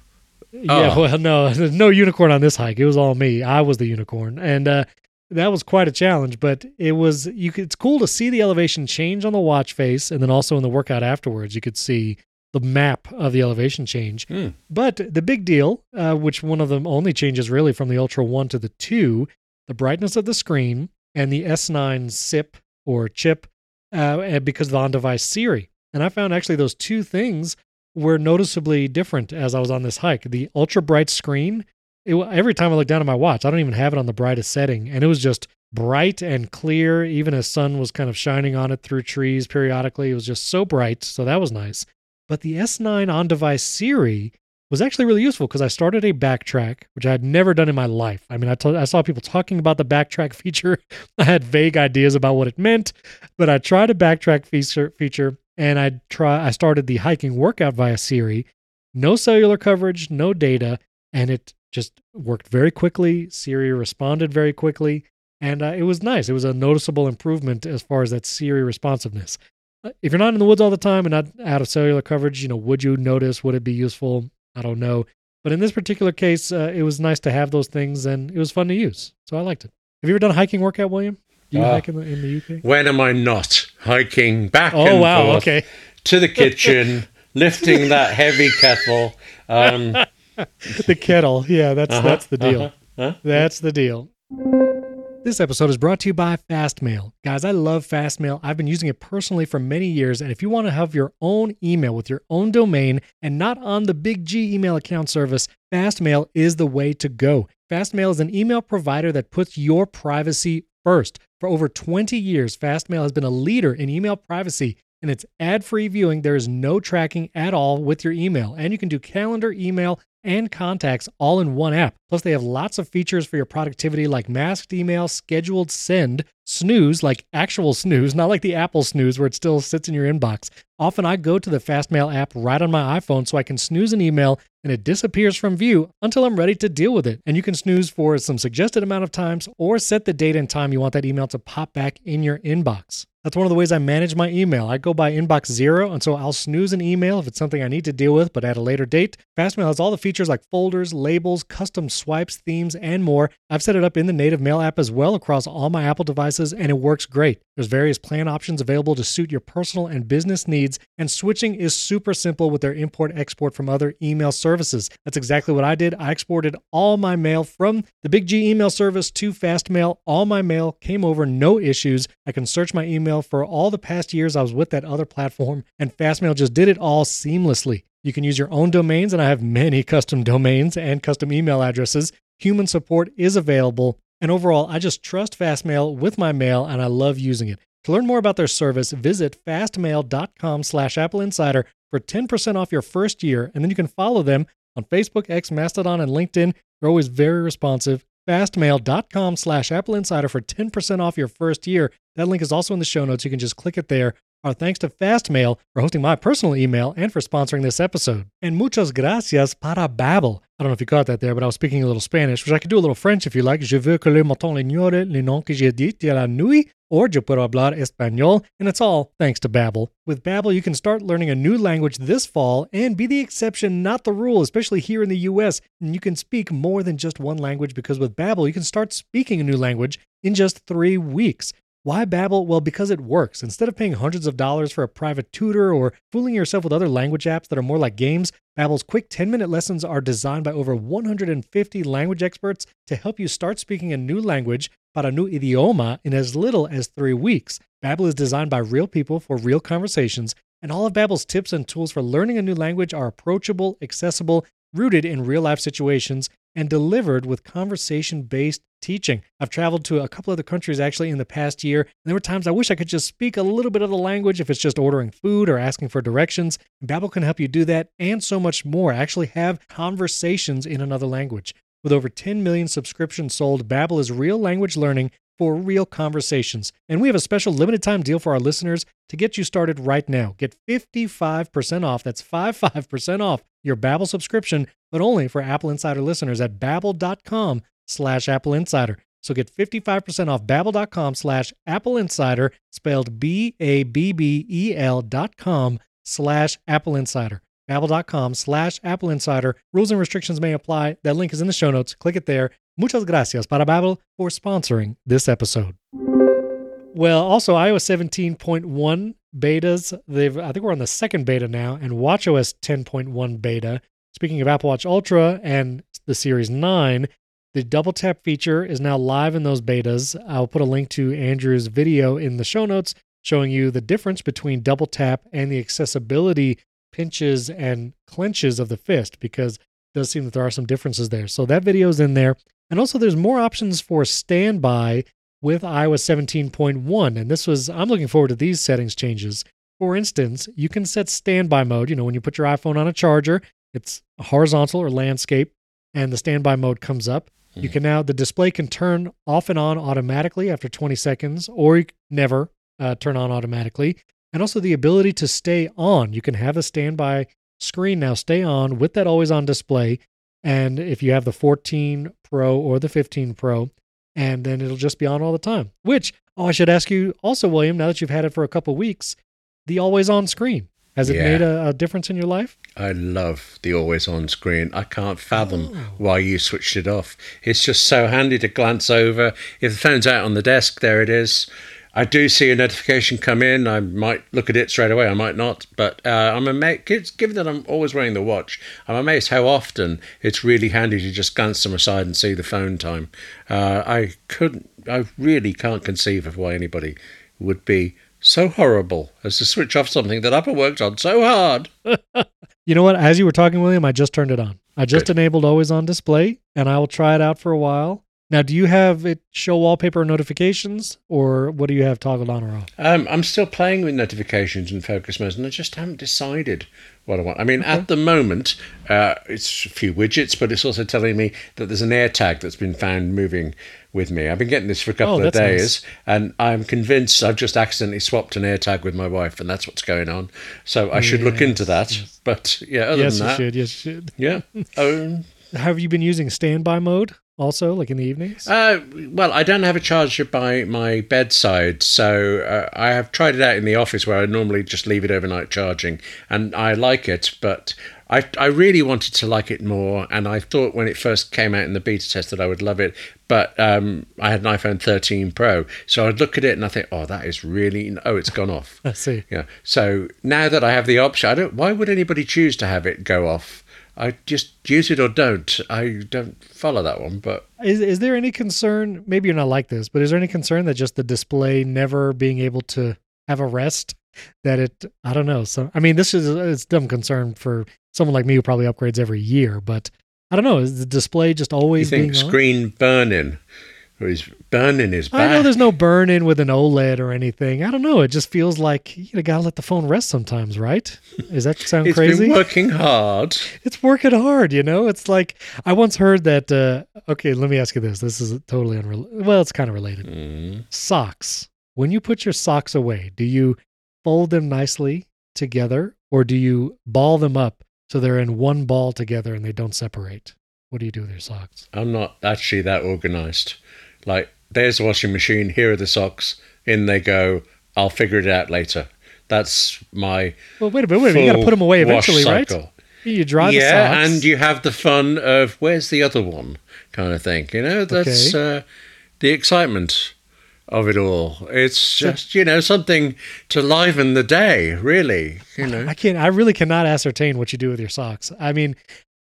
Yeah, Oh. well, no, there's no unicorn on this hike. It was all me. I was the unicorn, and uh, that was quite a challenge. But it was you. Could, it's cool to see the elevation change on the watch face, and then also in the workout afterwards, you could see the map of the elevation change. Hmm. But the big deal, uh, which one of them only changes really from the Ultra One to the Two, the brightness of the screen and the S9 SIP or chip, uh, because of the on-device Siri. And I found actually those two things were noticeably different as I was on this hike. The ultra bright screen, it, every time I look down at my watch, I don't even have it on the brightest setting, and it was just bright and clear, even as sun was kind of shining on it through trees periodically. It was just so bright, so that was nice. But the S9 on device Siri was actually really useful because I started a backtrack, which I had never done in my life. I mean, I told- I saw people talking about the backtrack feature. I had vague ideas about what it meant, but I tried a backtrack feature, feature and I try I started the hiking workout via Siri. No cellular coverage, no data, and it just worked very quickly. Siri responded very quickly, and uh, it was nice. It was a noticeable improvement as far as that Siri responsiveness. Uh, If you're not in the woods all the time and not out of cellular coverage, you know, would you notice? Would it be useful? I don't know. But in this particular case, uh, it was nice to have those things, and it was fun to use. So I liked it. Have you ever done a hiking workout, William? Do you Ah. hike in the, in the UK? When am I not hiking back Oh and wow! forth Okay. to the kitchen, lifting that heavy kettle? Um, the kettle. Yeah, that's Uh-huh, that's the deal. uh-huh, huh? That's the deal. This episode is brought to you by Fastmail. Guys, I love Fastmail. I've been using it personally for many years, and if you want to have your own email with your own domain and not on the Big G email account service, Fastmail is the way to go. Fastmail is an email provider that puts your privacy first. For over 20 years, Fastmail has been a leader in email privacy and it's ad-free viewing. There is no tracking at all with your email, and you can do calendar, email, and contacts all in one app. Plus, they have lots of features for your productivity like masked email, scheduled send, snooze, like actual snooze, not like the Apple snooze where it still sits in your inbox. Often I go to the Fastmail app right on my iPhone so I can snooze an email and it disappears from view until I'm ready to deal with it. And you can snooze for some suggested amount of times or set the date and time you want that email to pop back in your inbox. That's one of the ways I manage my email. I go by inbox zero, and so I'll snooze an email if it's something I need to deal with, but at a later date. Fastmail has all the features like folders, labels, custom swipes, themes, and more. I've set it up in the native mail app as well across all my Apple devices, and it works great. There's various plan options available to suit your personal and business needs, and switching is super simple with their import export from other email services. That's exactly what I did. I exported all my mail from the Big G email service to Fastmail. All my mail came over, no issues. I can search my email for all the past years I was with that other platform, and Fastmail just did it all seamlessly. You can use your own domains, and I have many custom domains and custom email addresses. Human support is available. And overall, I just trust Fastmail with my mail, and I love using it. To learn more about their service, visit fastmail.com slash Apple Insider for 10% off your first year. And then you can follow them on Facebook, X, Mastodon, and LinkedIn. They're always very responsive. Fastmail.com slash Apple Insider for 10% off your first year. That link is also in the show notes. You can just click it there Our thanks to Fastmail for hosting my personal email and for sponsoring this episode. And muchas gracias para Babbel. I don't know if you caught that there, but I was speaking a little Spanish, which I could do a little French if you like. Je veux que le matin l'ignore le nom que j'ai dit de la nuit, or je peux hablar español, and it's all thanks to Babbel. With Babbel, you can start learning a new language this fall and be the exception, not the rule, especially here in the US. And you can speak more than just one language because with Babbel, you can start speaking a new language in just 3 weeks. Why Babbel? Well, because it works. Instead of paying hundreds of dollars for a private tutor or fooling yourself with other language apps that are more like games, Babbel's quick 10-minute lessons are designed by over 150 language experts to help you start speaking a new language para new idioma in as little as 3 weeks. Babbel is designed by real people for real conversations, and all of Babbel's tips and tools for learning a new language are approachable, accessible, rooted in real-life situations, and delivered with conversation based teaching. I've traveled to a couple other countries actually in the past year. And there were times I wish I could just speak a little bit of the language if it's just ordering food or asking for directions. Babbel can help you do that and so much more. Actually have conversations in another language. With over 10 million subscriptions sold, Babbel is real language learning for real conversations. And we have a special limited time deal for our listeners to get you started right now. Get 55% off. That's 55% off your Babbel subscription, but only for Apple Insider listeners at babbel.com slash Apple Insider. So get 55% off babbel.com slash Apple Insider, spelled B-A-B-B-E-L dot com slash Apple Insider. Babbel.com slash Apple Insider. Rules and restrictions may apply. That link is in the show notes. Click it there. Muchas gracias para Babbel for sponsoring this episode. Well, also iOS 17.1 betas. They've I think we're on the second beta now, and WatchOS 10.1 beta. Speaking of Apple Watch Ultra and the Series 9, the double tap feature is now live in those betas. I'll put a link to Andrew's video in the show notes showing you the difference between double tap and the accessibility pinches and clenches of the fist because it does seem that there are some differences there. So that video is in there. And also there's more options for standby with iOS 17.1. And this was, I'm looking forward to these settings changes. For instance, you can set standby mode. You know, when you put your iPhone on a charger, it's horizontal or landscape, and the standby mode comes up. Mm-hmm. You can now, the display can turn off and on automatically after 20 seconds, or never uh, turn on automatically. And also the ability to stay on. You can have a standby screen now stay on with that always on display. And if you have the 14 Pro or the 15 Pro, and then it'll just be on all the time. Which, oh, I should ask you also, William, now that you've had it for a couple weeks, the always on screen. Has it yeah. made a, a, difference in your life? I love the always on screen. I can't fathom oh. why you switched it off. It's just so handy to glance over. If the phone's out on the desk, there it is. I do see a notification come in. I might look at it straight away. I might not. But uh, I'm amazed, given that I'm always wearing the watch, I'm amazed how often it's really handy to just glance them aside and see the phone time. Uh, I couldn't, I really can't conceive of why anybody would be so horrible as to switch off something that I've worked on so hard. you know what? As you were talking, William, I just turned it on. I just Good. enabled always on display, and I will try it out for a while. Now, do you have it show wallpaper notifications, or what do you have toggled on or off? Um, I'm still playing with notifications and focus modes, and I just haven't decided what I want. I mean, okay. at the moment, uh, it's a few widgets, but it's also telling me that there's an AirTag that's been found moving with me. I've been getting this for a couple oh, of days, nice. and I'm convinced I've just accidentally swapped an AirTag with my wife, and that's what's going on. So I should look into that. Yes. But yeah, other yes, than that, you should. Yes, you should. Yeah. Um, Have you been using standby mode? Also, like in the evenings? Uh, well, I don't have a charger by my bedside, so uh, I have tried it out in the office where I normally just leave it overnight charging, and I like it, but I, I really wanted to like it more, and I thought when it first came out in the beta test that I would love it, but um, I had an iPhone 13 Pro, so I'd look at it and I think, oh, that is really oh, it's gone off. I see. Yeah. So now that I have the option, I don't. Why would anybody choose to have it go off? I just use it or don't. I don't follow that one, but is is there any concern? Maybe you're not like this, but is there any concern that just the display never being able to have a rest? That it, I don't know. So, I mean, this is it's dumb concern for someone like me who probably upgrades every year, but I don't know. Is the display just always you think screen burning? Or he's burning his back. I know there's no burn in with an OLED or anything. I don't know. It just feels like you gotta let the phone rest sometimes, right? Does that sound it's crazy? Been working hard. It's working hard. You know, it's like I once heard that. Uh, okay, let me ask you this. This is totally unrelated. Well, it's kind of related. Mm. Socks. When you put your socks away, do you fold them nicely together, or do you ball them up so they're in one ball together and they don't separate? What do you do with your socks? I'm not actually that organized. Like, there's the washing machine. Here are the socks. In they go. I'll figure it out later. That's my Well, wait a minute. Wait a minute. You got to put them away eventually, right? You dry the yeah, socks. and you have the fun of where's the other one kind of thing. You know, that's uh, the excitement of it all. It's just you know something to liven the day. Really, you know. I can't. I really cannot ascertain what you do with your socks. I mean,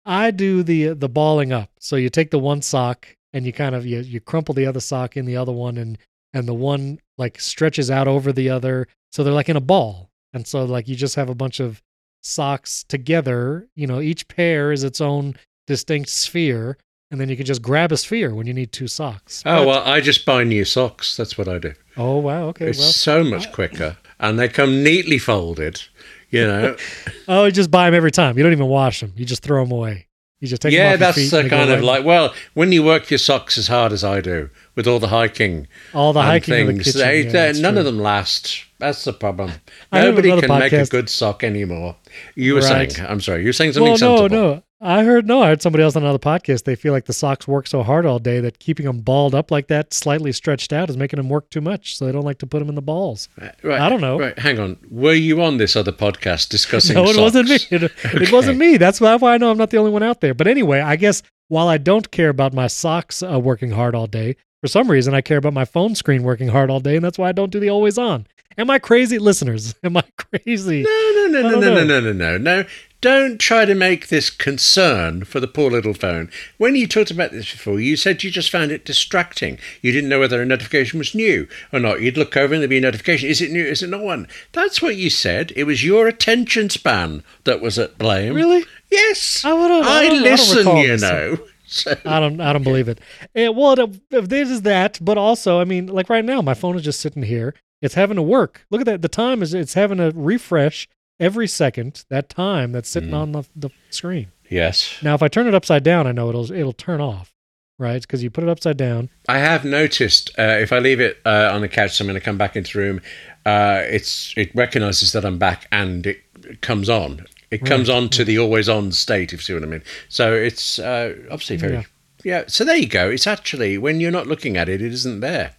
I do the the balling up. So you take the one sock and you kind of you you crumple the other sock in the other one, and and the one like stretches out over the other, so they're like in a ball. And so like you just have a bunch of socks together. You know, each pair is its own distinct sphere, and then you can just grab a sphere when you need two socks. Oh But- well, I just buy new socks. That's what I do. oh wow, okay, It's well, so much quicker, and they come neatly folded. You know, oh, you just buy them every time. You don't even wash them. You just throw them away. You just take yeah, that's the and they go kind of like well, when you work your socks as hard as I do with all the hiking all the hiking in the kitchen. they, yeah, none true. of them last. That's the problem. Nobody can make a good sock anymore. You were Right. saying, I'm sorry, you were saying something Well, no, sensible. no. I heard no. I heard somebody else on another podcast. They feel like the socks work so hard all day that keeping them balled up like that, slightly stretched out, is making them work too much. So they don't like to put them in the balls. Right, I don't know. Right, hang on. Were you on this other podcast discussing? No, it wasn't me. socks? It, it wasn't me. That's why, why I know I'm not the only one out there. But anyway, I guess while I don't care about my socks uh, working hard all day, for some reason I care about my phone screen working hard all day, and that's why I don't do the always on. Am I crazy, listeners? Am I crazy? No, no, no, no, no, no, no, no, no, no. Don't try to make this concern for the poor little phone. When you talked about this before, you said you just found it distracting. You didn't know whether a notification was new or not. You'd look over and there'd be a notification. Is it new? Is it not one? That's what you said. It was your attention span that was at blame. Really? Yes. I would've- I I don't- I listen, you know. So, I don't. I don't believe it. Eh, well, if this is that, but also, I mean, like right now, my phone is just sitting here. It's having to work. Look at that. The time is. It's having to refresh every second. That time that's sitting Mm. on the, the screen. yes. Now, if I turn it upside down, I know it'll it'll turn off. Right? Because you put it upside down. I have noticed uh, if I leave it uh, on the couch, so I'm going to come back into the room. Uh, it's it recognizes that I'm back and it, it comes on. It comes on to the always on state, if you see what I mean. So it's uh, obviously very Yeah. yeah. So there you go. It's actually when you're not looking at it, it isn't there.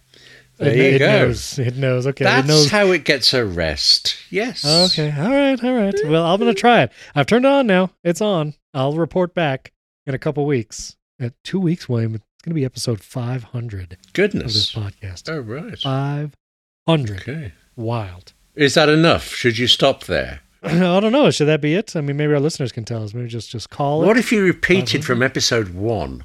There it, you it go. knows. It knows. Okay. That's it knows. how it gets a rest. Yes. Okay. All right. All right. Well, I'm gonna try it. I've turned it on now. It's on. I'll report back in a couple weeks. At two weeks, William. It's gonna be episode 500 of this Goodness. podcast. Oh right. 500. Okay. Wild. Is that enough? Should you stop there? I don't know. Should that be it? I mean, maybe our listeners can tell us. Maybe just just call What it. if you repeated from episode one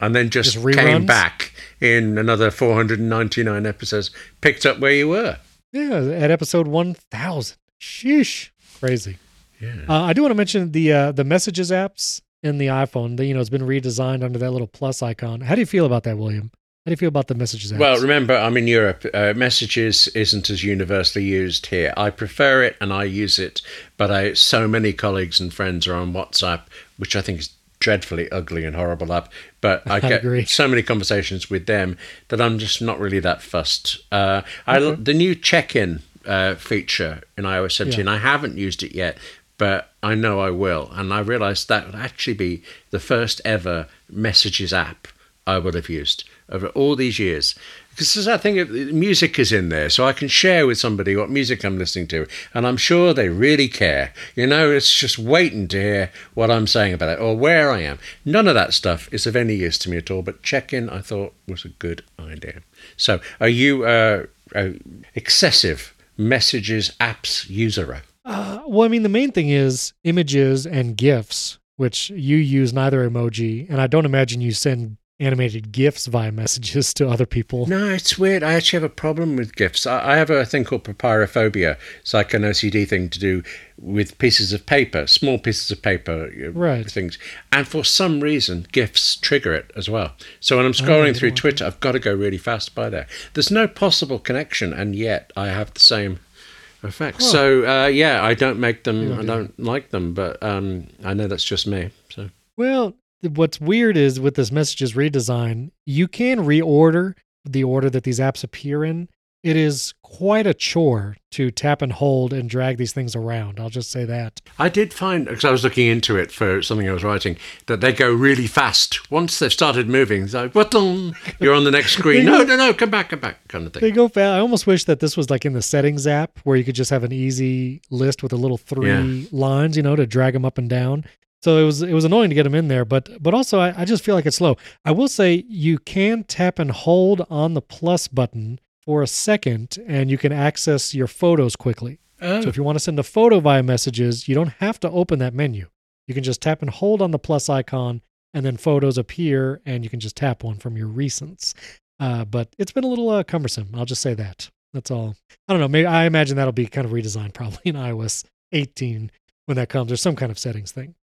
and then just, Just came back in another 499 episodes, picked up where you were? Yeah, at episode 1000. Sheesh. Crazy. Yeah. Uh, I do want to mention the uh, the messages apps in the iPhone. The, you know, it's been redesigned under that little plus icon. How do you feel about that, William? How do you feel about the messages apps? Well, remember, I'm in Europe. Uh, messages isn't as universally used here. I prefer it and I use it, but I so many colleagues and friends are on WhatsApp, which I think is dreadfully ugly and horrible app. But I I get agree. so many conversations with them that I'm just not really that fussed. Uh, I the new check-in uh, feature in iOS 17. I haven't used it yet, but I know I will, and I realised that would actually be the first ever messages app I would have used over all these years. Because I think music is in there, so I can share with somebody what music I'm listening to, and I'm sure they really care. You know, it's just waiting to hear what I'm saying about it or where I am. None of that stuff is of any use to me at all, but check in I thought was a good idea. So, are you uh, a excessive messages apps user? Uh, well, I mean, the main thing is images and GIFs, which you use neither emoji, and I don't imagine you send animated GIFs via messages to other people. No, it's weird. I actually have a problem with GIFs. I, I have a thing called papyrophobia. It's like an OCD thing to do with pieces of paper, small pieces of paper, uh, Right. things. And for some reason, GIFs trigger it as well. So when I'm scrolling you through Twitter, I've got to go really fast by there. There's no possible connection, and yet I have the same effect. Huh. So uh, yeah, I don't make them. Don't I do don't like them, but um, I know that's just me. So Well, what's weird is with this messages redesign, you can reorder the order that these apps appear in. it is quite a chore to tap and hold and drag these things around. I'll just say that. I did find, because I was looking into it for something I was writing, that they go really fast. Once they've started moving, it's like, what you're on the next screen. no, no, no, come back, come back, kind of thing. They go fast. I almost wish that this was like in the settings app where you could just have an easy list with a little three yeah. lines, you know, to drag them up and down. So it was it was annoying to get them in there, but but also I, I just feel like it's slow. I will say you can tap and hold on the plus button for a second and you can access your photos quickly. Oh. So if you want to send a photo via messages, you don't have to open that menu. You can just tap and hold on the plus icon and then photos appear and you can just tap one from your recents. Uh, but it's been a little uh, cumbersome. I'll just say that. That's all. I don't know. Maybe I imagine that'll be kind of redesigned probably in iOS 18 when that comes or some kind of settings thing.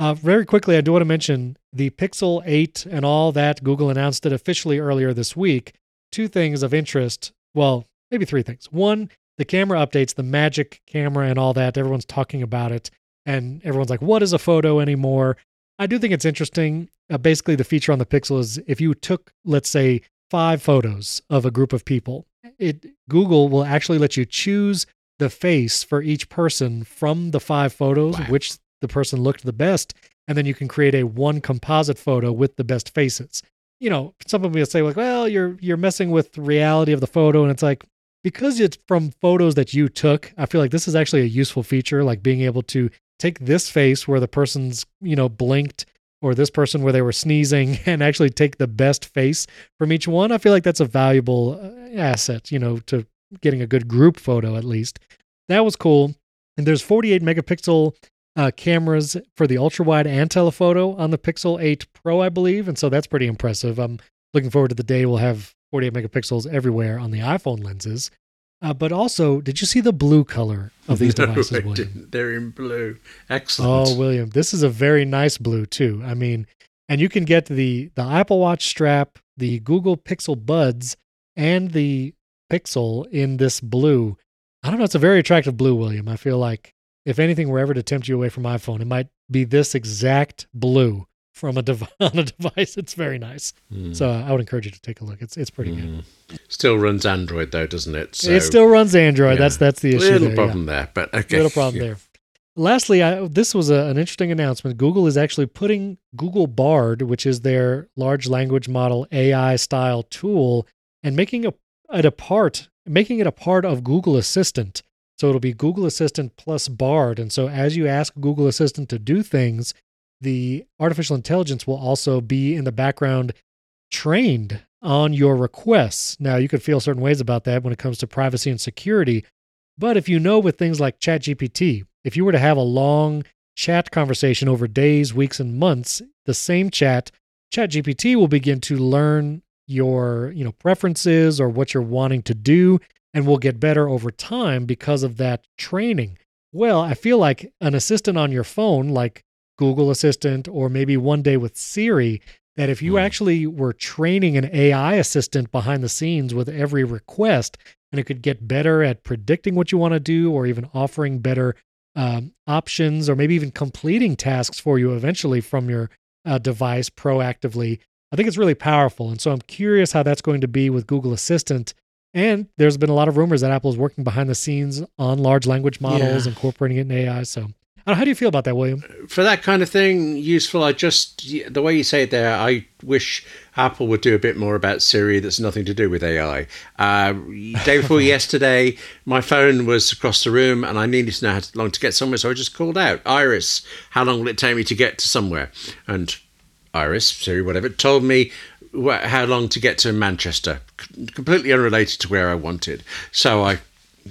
Uh, very quickly, I do want to mention the Pixel 8 and all that. Google announced it officially earlier this week two things of interest. Well, maybe three things. One, the camera updates, the magic camera and all that. Everyone's talking about it. And everyone's like, what is a photo anymore? I do think it's interesting. Uh, basically, the feature on the Pixel is if you took, let's say, five photos of a group of people, it Google will actually let you choose the face for each person from the five photos, wow. which the person looked the best, and then you can create a one composite photo with the best faces you know, some people will say like, well, you're you're messing with reality of the photo, and it's like because it's from photos that you took. I feel like this is actually a useful feature, like being able to take this face where the person's you know blinked or this person where they were sneezing and actually take the best face from each one. I feel like that's a valuable uh, asset, you know, to getting a good group photo at least. That was cool. And there's 48 megapixel uh, cameras for the ultra wide and telephoto on the Pixel 8 Pro, I believe. And so that's pretty impressive. I'm looking forward to the day we'll have 48 megapixels everywhere on the iPhone lenses. Uh, but also, did you see the blue color of these no, devices, William? They're in blue. Excellent. Oh, William, this is a very nice blue too. I mean, and you can get the the Apple Watch strap, the Google Pixel Buds, and the Pixel in this blue. I don't know. It's a very attractive blue, William. I feel like if anything were ever to tempt you away from iPhone, it might be this exact blue from a dev- on a device. It's very nice. Mm. So uh, I would encourage you to take a look. It's it's pretty mm. good. Still runs Android though, doesn't it? So, it still runs Android. Yeah. That's that's the issue. Little there, problem yeah. there, but okay. Little problem yeah. there. Lastly, I, this was a, an interesting announcement. Google is actually putting Google Bard, which is their large language model AI style tool, and making a, it a part, making it a part of Google Assistant. So it'll be Google Assistant plus Bard. And so as you ask Google Assistant to do things, the artificial intelligence will also be in the background trained on your requests. Now, you could feel certain ways about that when it comes to privacy and security. But if you know with things like ChatGPT, if you were to have a long chat conversation over days, weeks, and months, the same chat, ChatGPT will begin to learn your, you know, preferences or what you're wanting to do and will get better over time because of that training. Well, I feel like an assistant on your phone, like Google Assistant, or maybe one day with Siri, that if you mm. actually were training an AI assistant behind the scenes with every request, and it could get better at predicting what you want to do, or even offering better um, options, or maybe even completing tasks for you eventually from your uh, device proactively. I think it's really powerful. And so I'm curious how that's going to be with Google Assistant and there's been a lot of rumors that Apple is working behind the scenes on large language models, yeah. incorporating it in AI. So, how do you feel about that, William? For that kind of thing, useful. I just the way you say it there, I wish Apple would do a bit more about Siri. That's nothing to do with AI. Uh, day before yesterday, my phone was across the room, and I needed to know how long to get somewhere, so I just called out Iris. How long will it take me to get to somewhere? And Iris, Siri, whatever, told me how long to get to Manchester, completely unrelated to where I wanted. So I,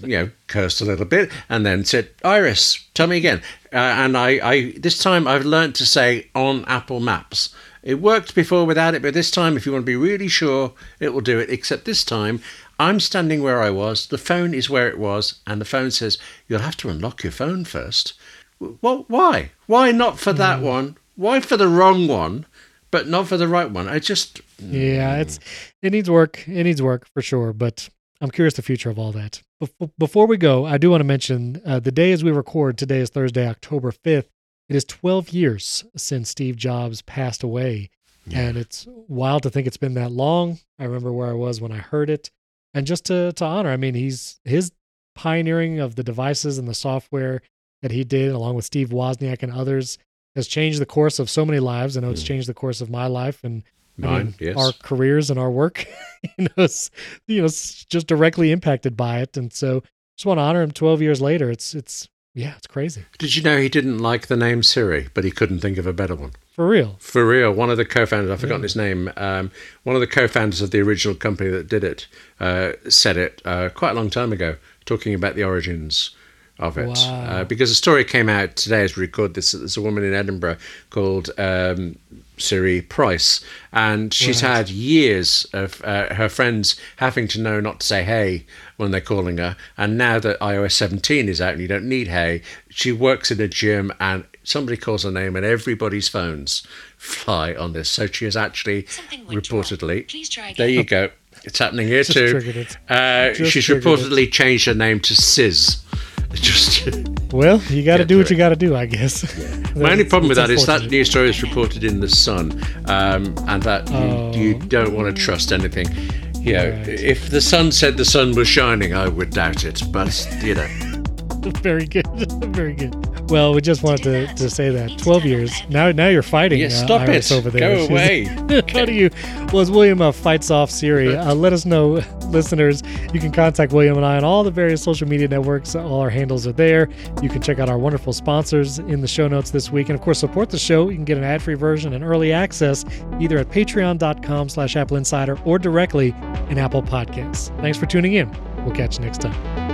you know, cursed a little bit and then said, "Iris, tell me again." Uh, and I, I this time I've learned to say on Apple Maps. It worked before without it, but this time, if you want to be really sure, it will do it. Except this time, I'm standing where I was, the phone is where it was, and the phone says, You'll have to unlock your phone first. Well, why? Why not for that mm. one? Why for the wrong one? But not for the right one. I just yeah, it's it needs work. It needs work for sure. But I'm curious the future of all that. Before we go, I do want to mention uh, the day as we record today is Thursday, October 5th. It is 12 years since Steve Jobs passed away. Yeah. And it's wild to think it's been that long. I remember where I was when I heard it. and just to to honor, I mean, he's his pioneering of the devices and the software that he did, along with Steve Wozniak and others, has changed the course of so many lives. I know it's Mm. changed the course of my life and I mean, yes. our careers and our work, you know, it's, you know, it's just directly impacted by it. And so, just want to honor him. Twelve years later, it's it's yeah, it's crazy Did you know he didn't like the name Siri, but he couldn't think of a better one? for real. For real, one of the co-founders, I've forgotten Yeah. his name, um, one of the co-founders of the original company that did it, uh, said it uh, quite a long time ago, talking about the origins of it. Wow. Uh, because a story came out today as we record this. There's a woman in Edinburgh called um, Siri Price, and she's Right. had years of uh, her friends having to know not to say hey when they're calling her. And now that iOS 17 is out and you don't need hey, she works in a gym and somebody calls her name and everybody's phones fly on this. So she has actually Something went wrong. reportedly. Please try There you go. It's happening here Just too. it. Uh, she's triggered reportedly changed her name to Sis. Just Well, you got to do what you got to do, I guess. my only problem with that is that news story is reported in the Sun, um, and that you, Oh. you don't want to trust anything. You know, Right. if the sun said the sun was shining, I would doubt it. But you know, Very good. Very good. Well, we just wanted to, to say that. 12 years. Now now you're fighting yeah, uh, stop Iris it. over there. Go She's- away. How do you? Well, as William uh, fights off Siri, uh, let us know, listeners. You can contact William and I on all the various social media networks. All our handles are there. You can check out our wonderful sponsors in the show notes this week. And of course, support the show. You can get an ad-free version and early access either at patreon.com slash Apple Insider or directly in Apple Podcasts. Thanks for tuning in. We'll catch you next time.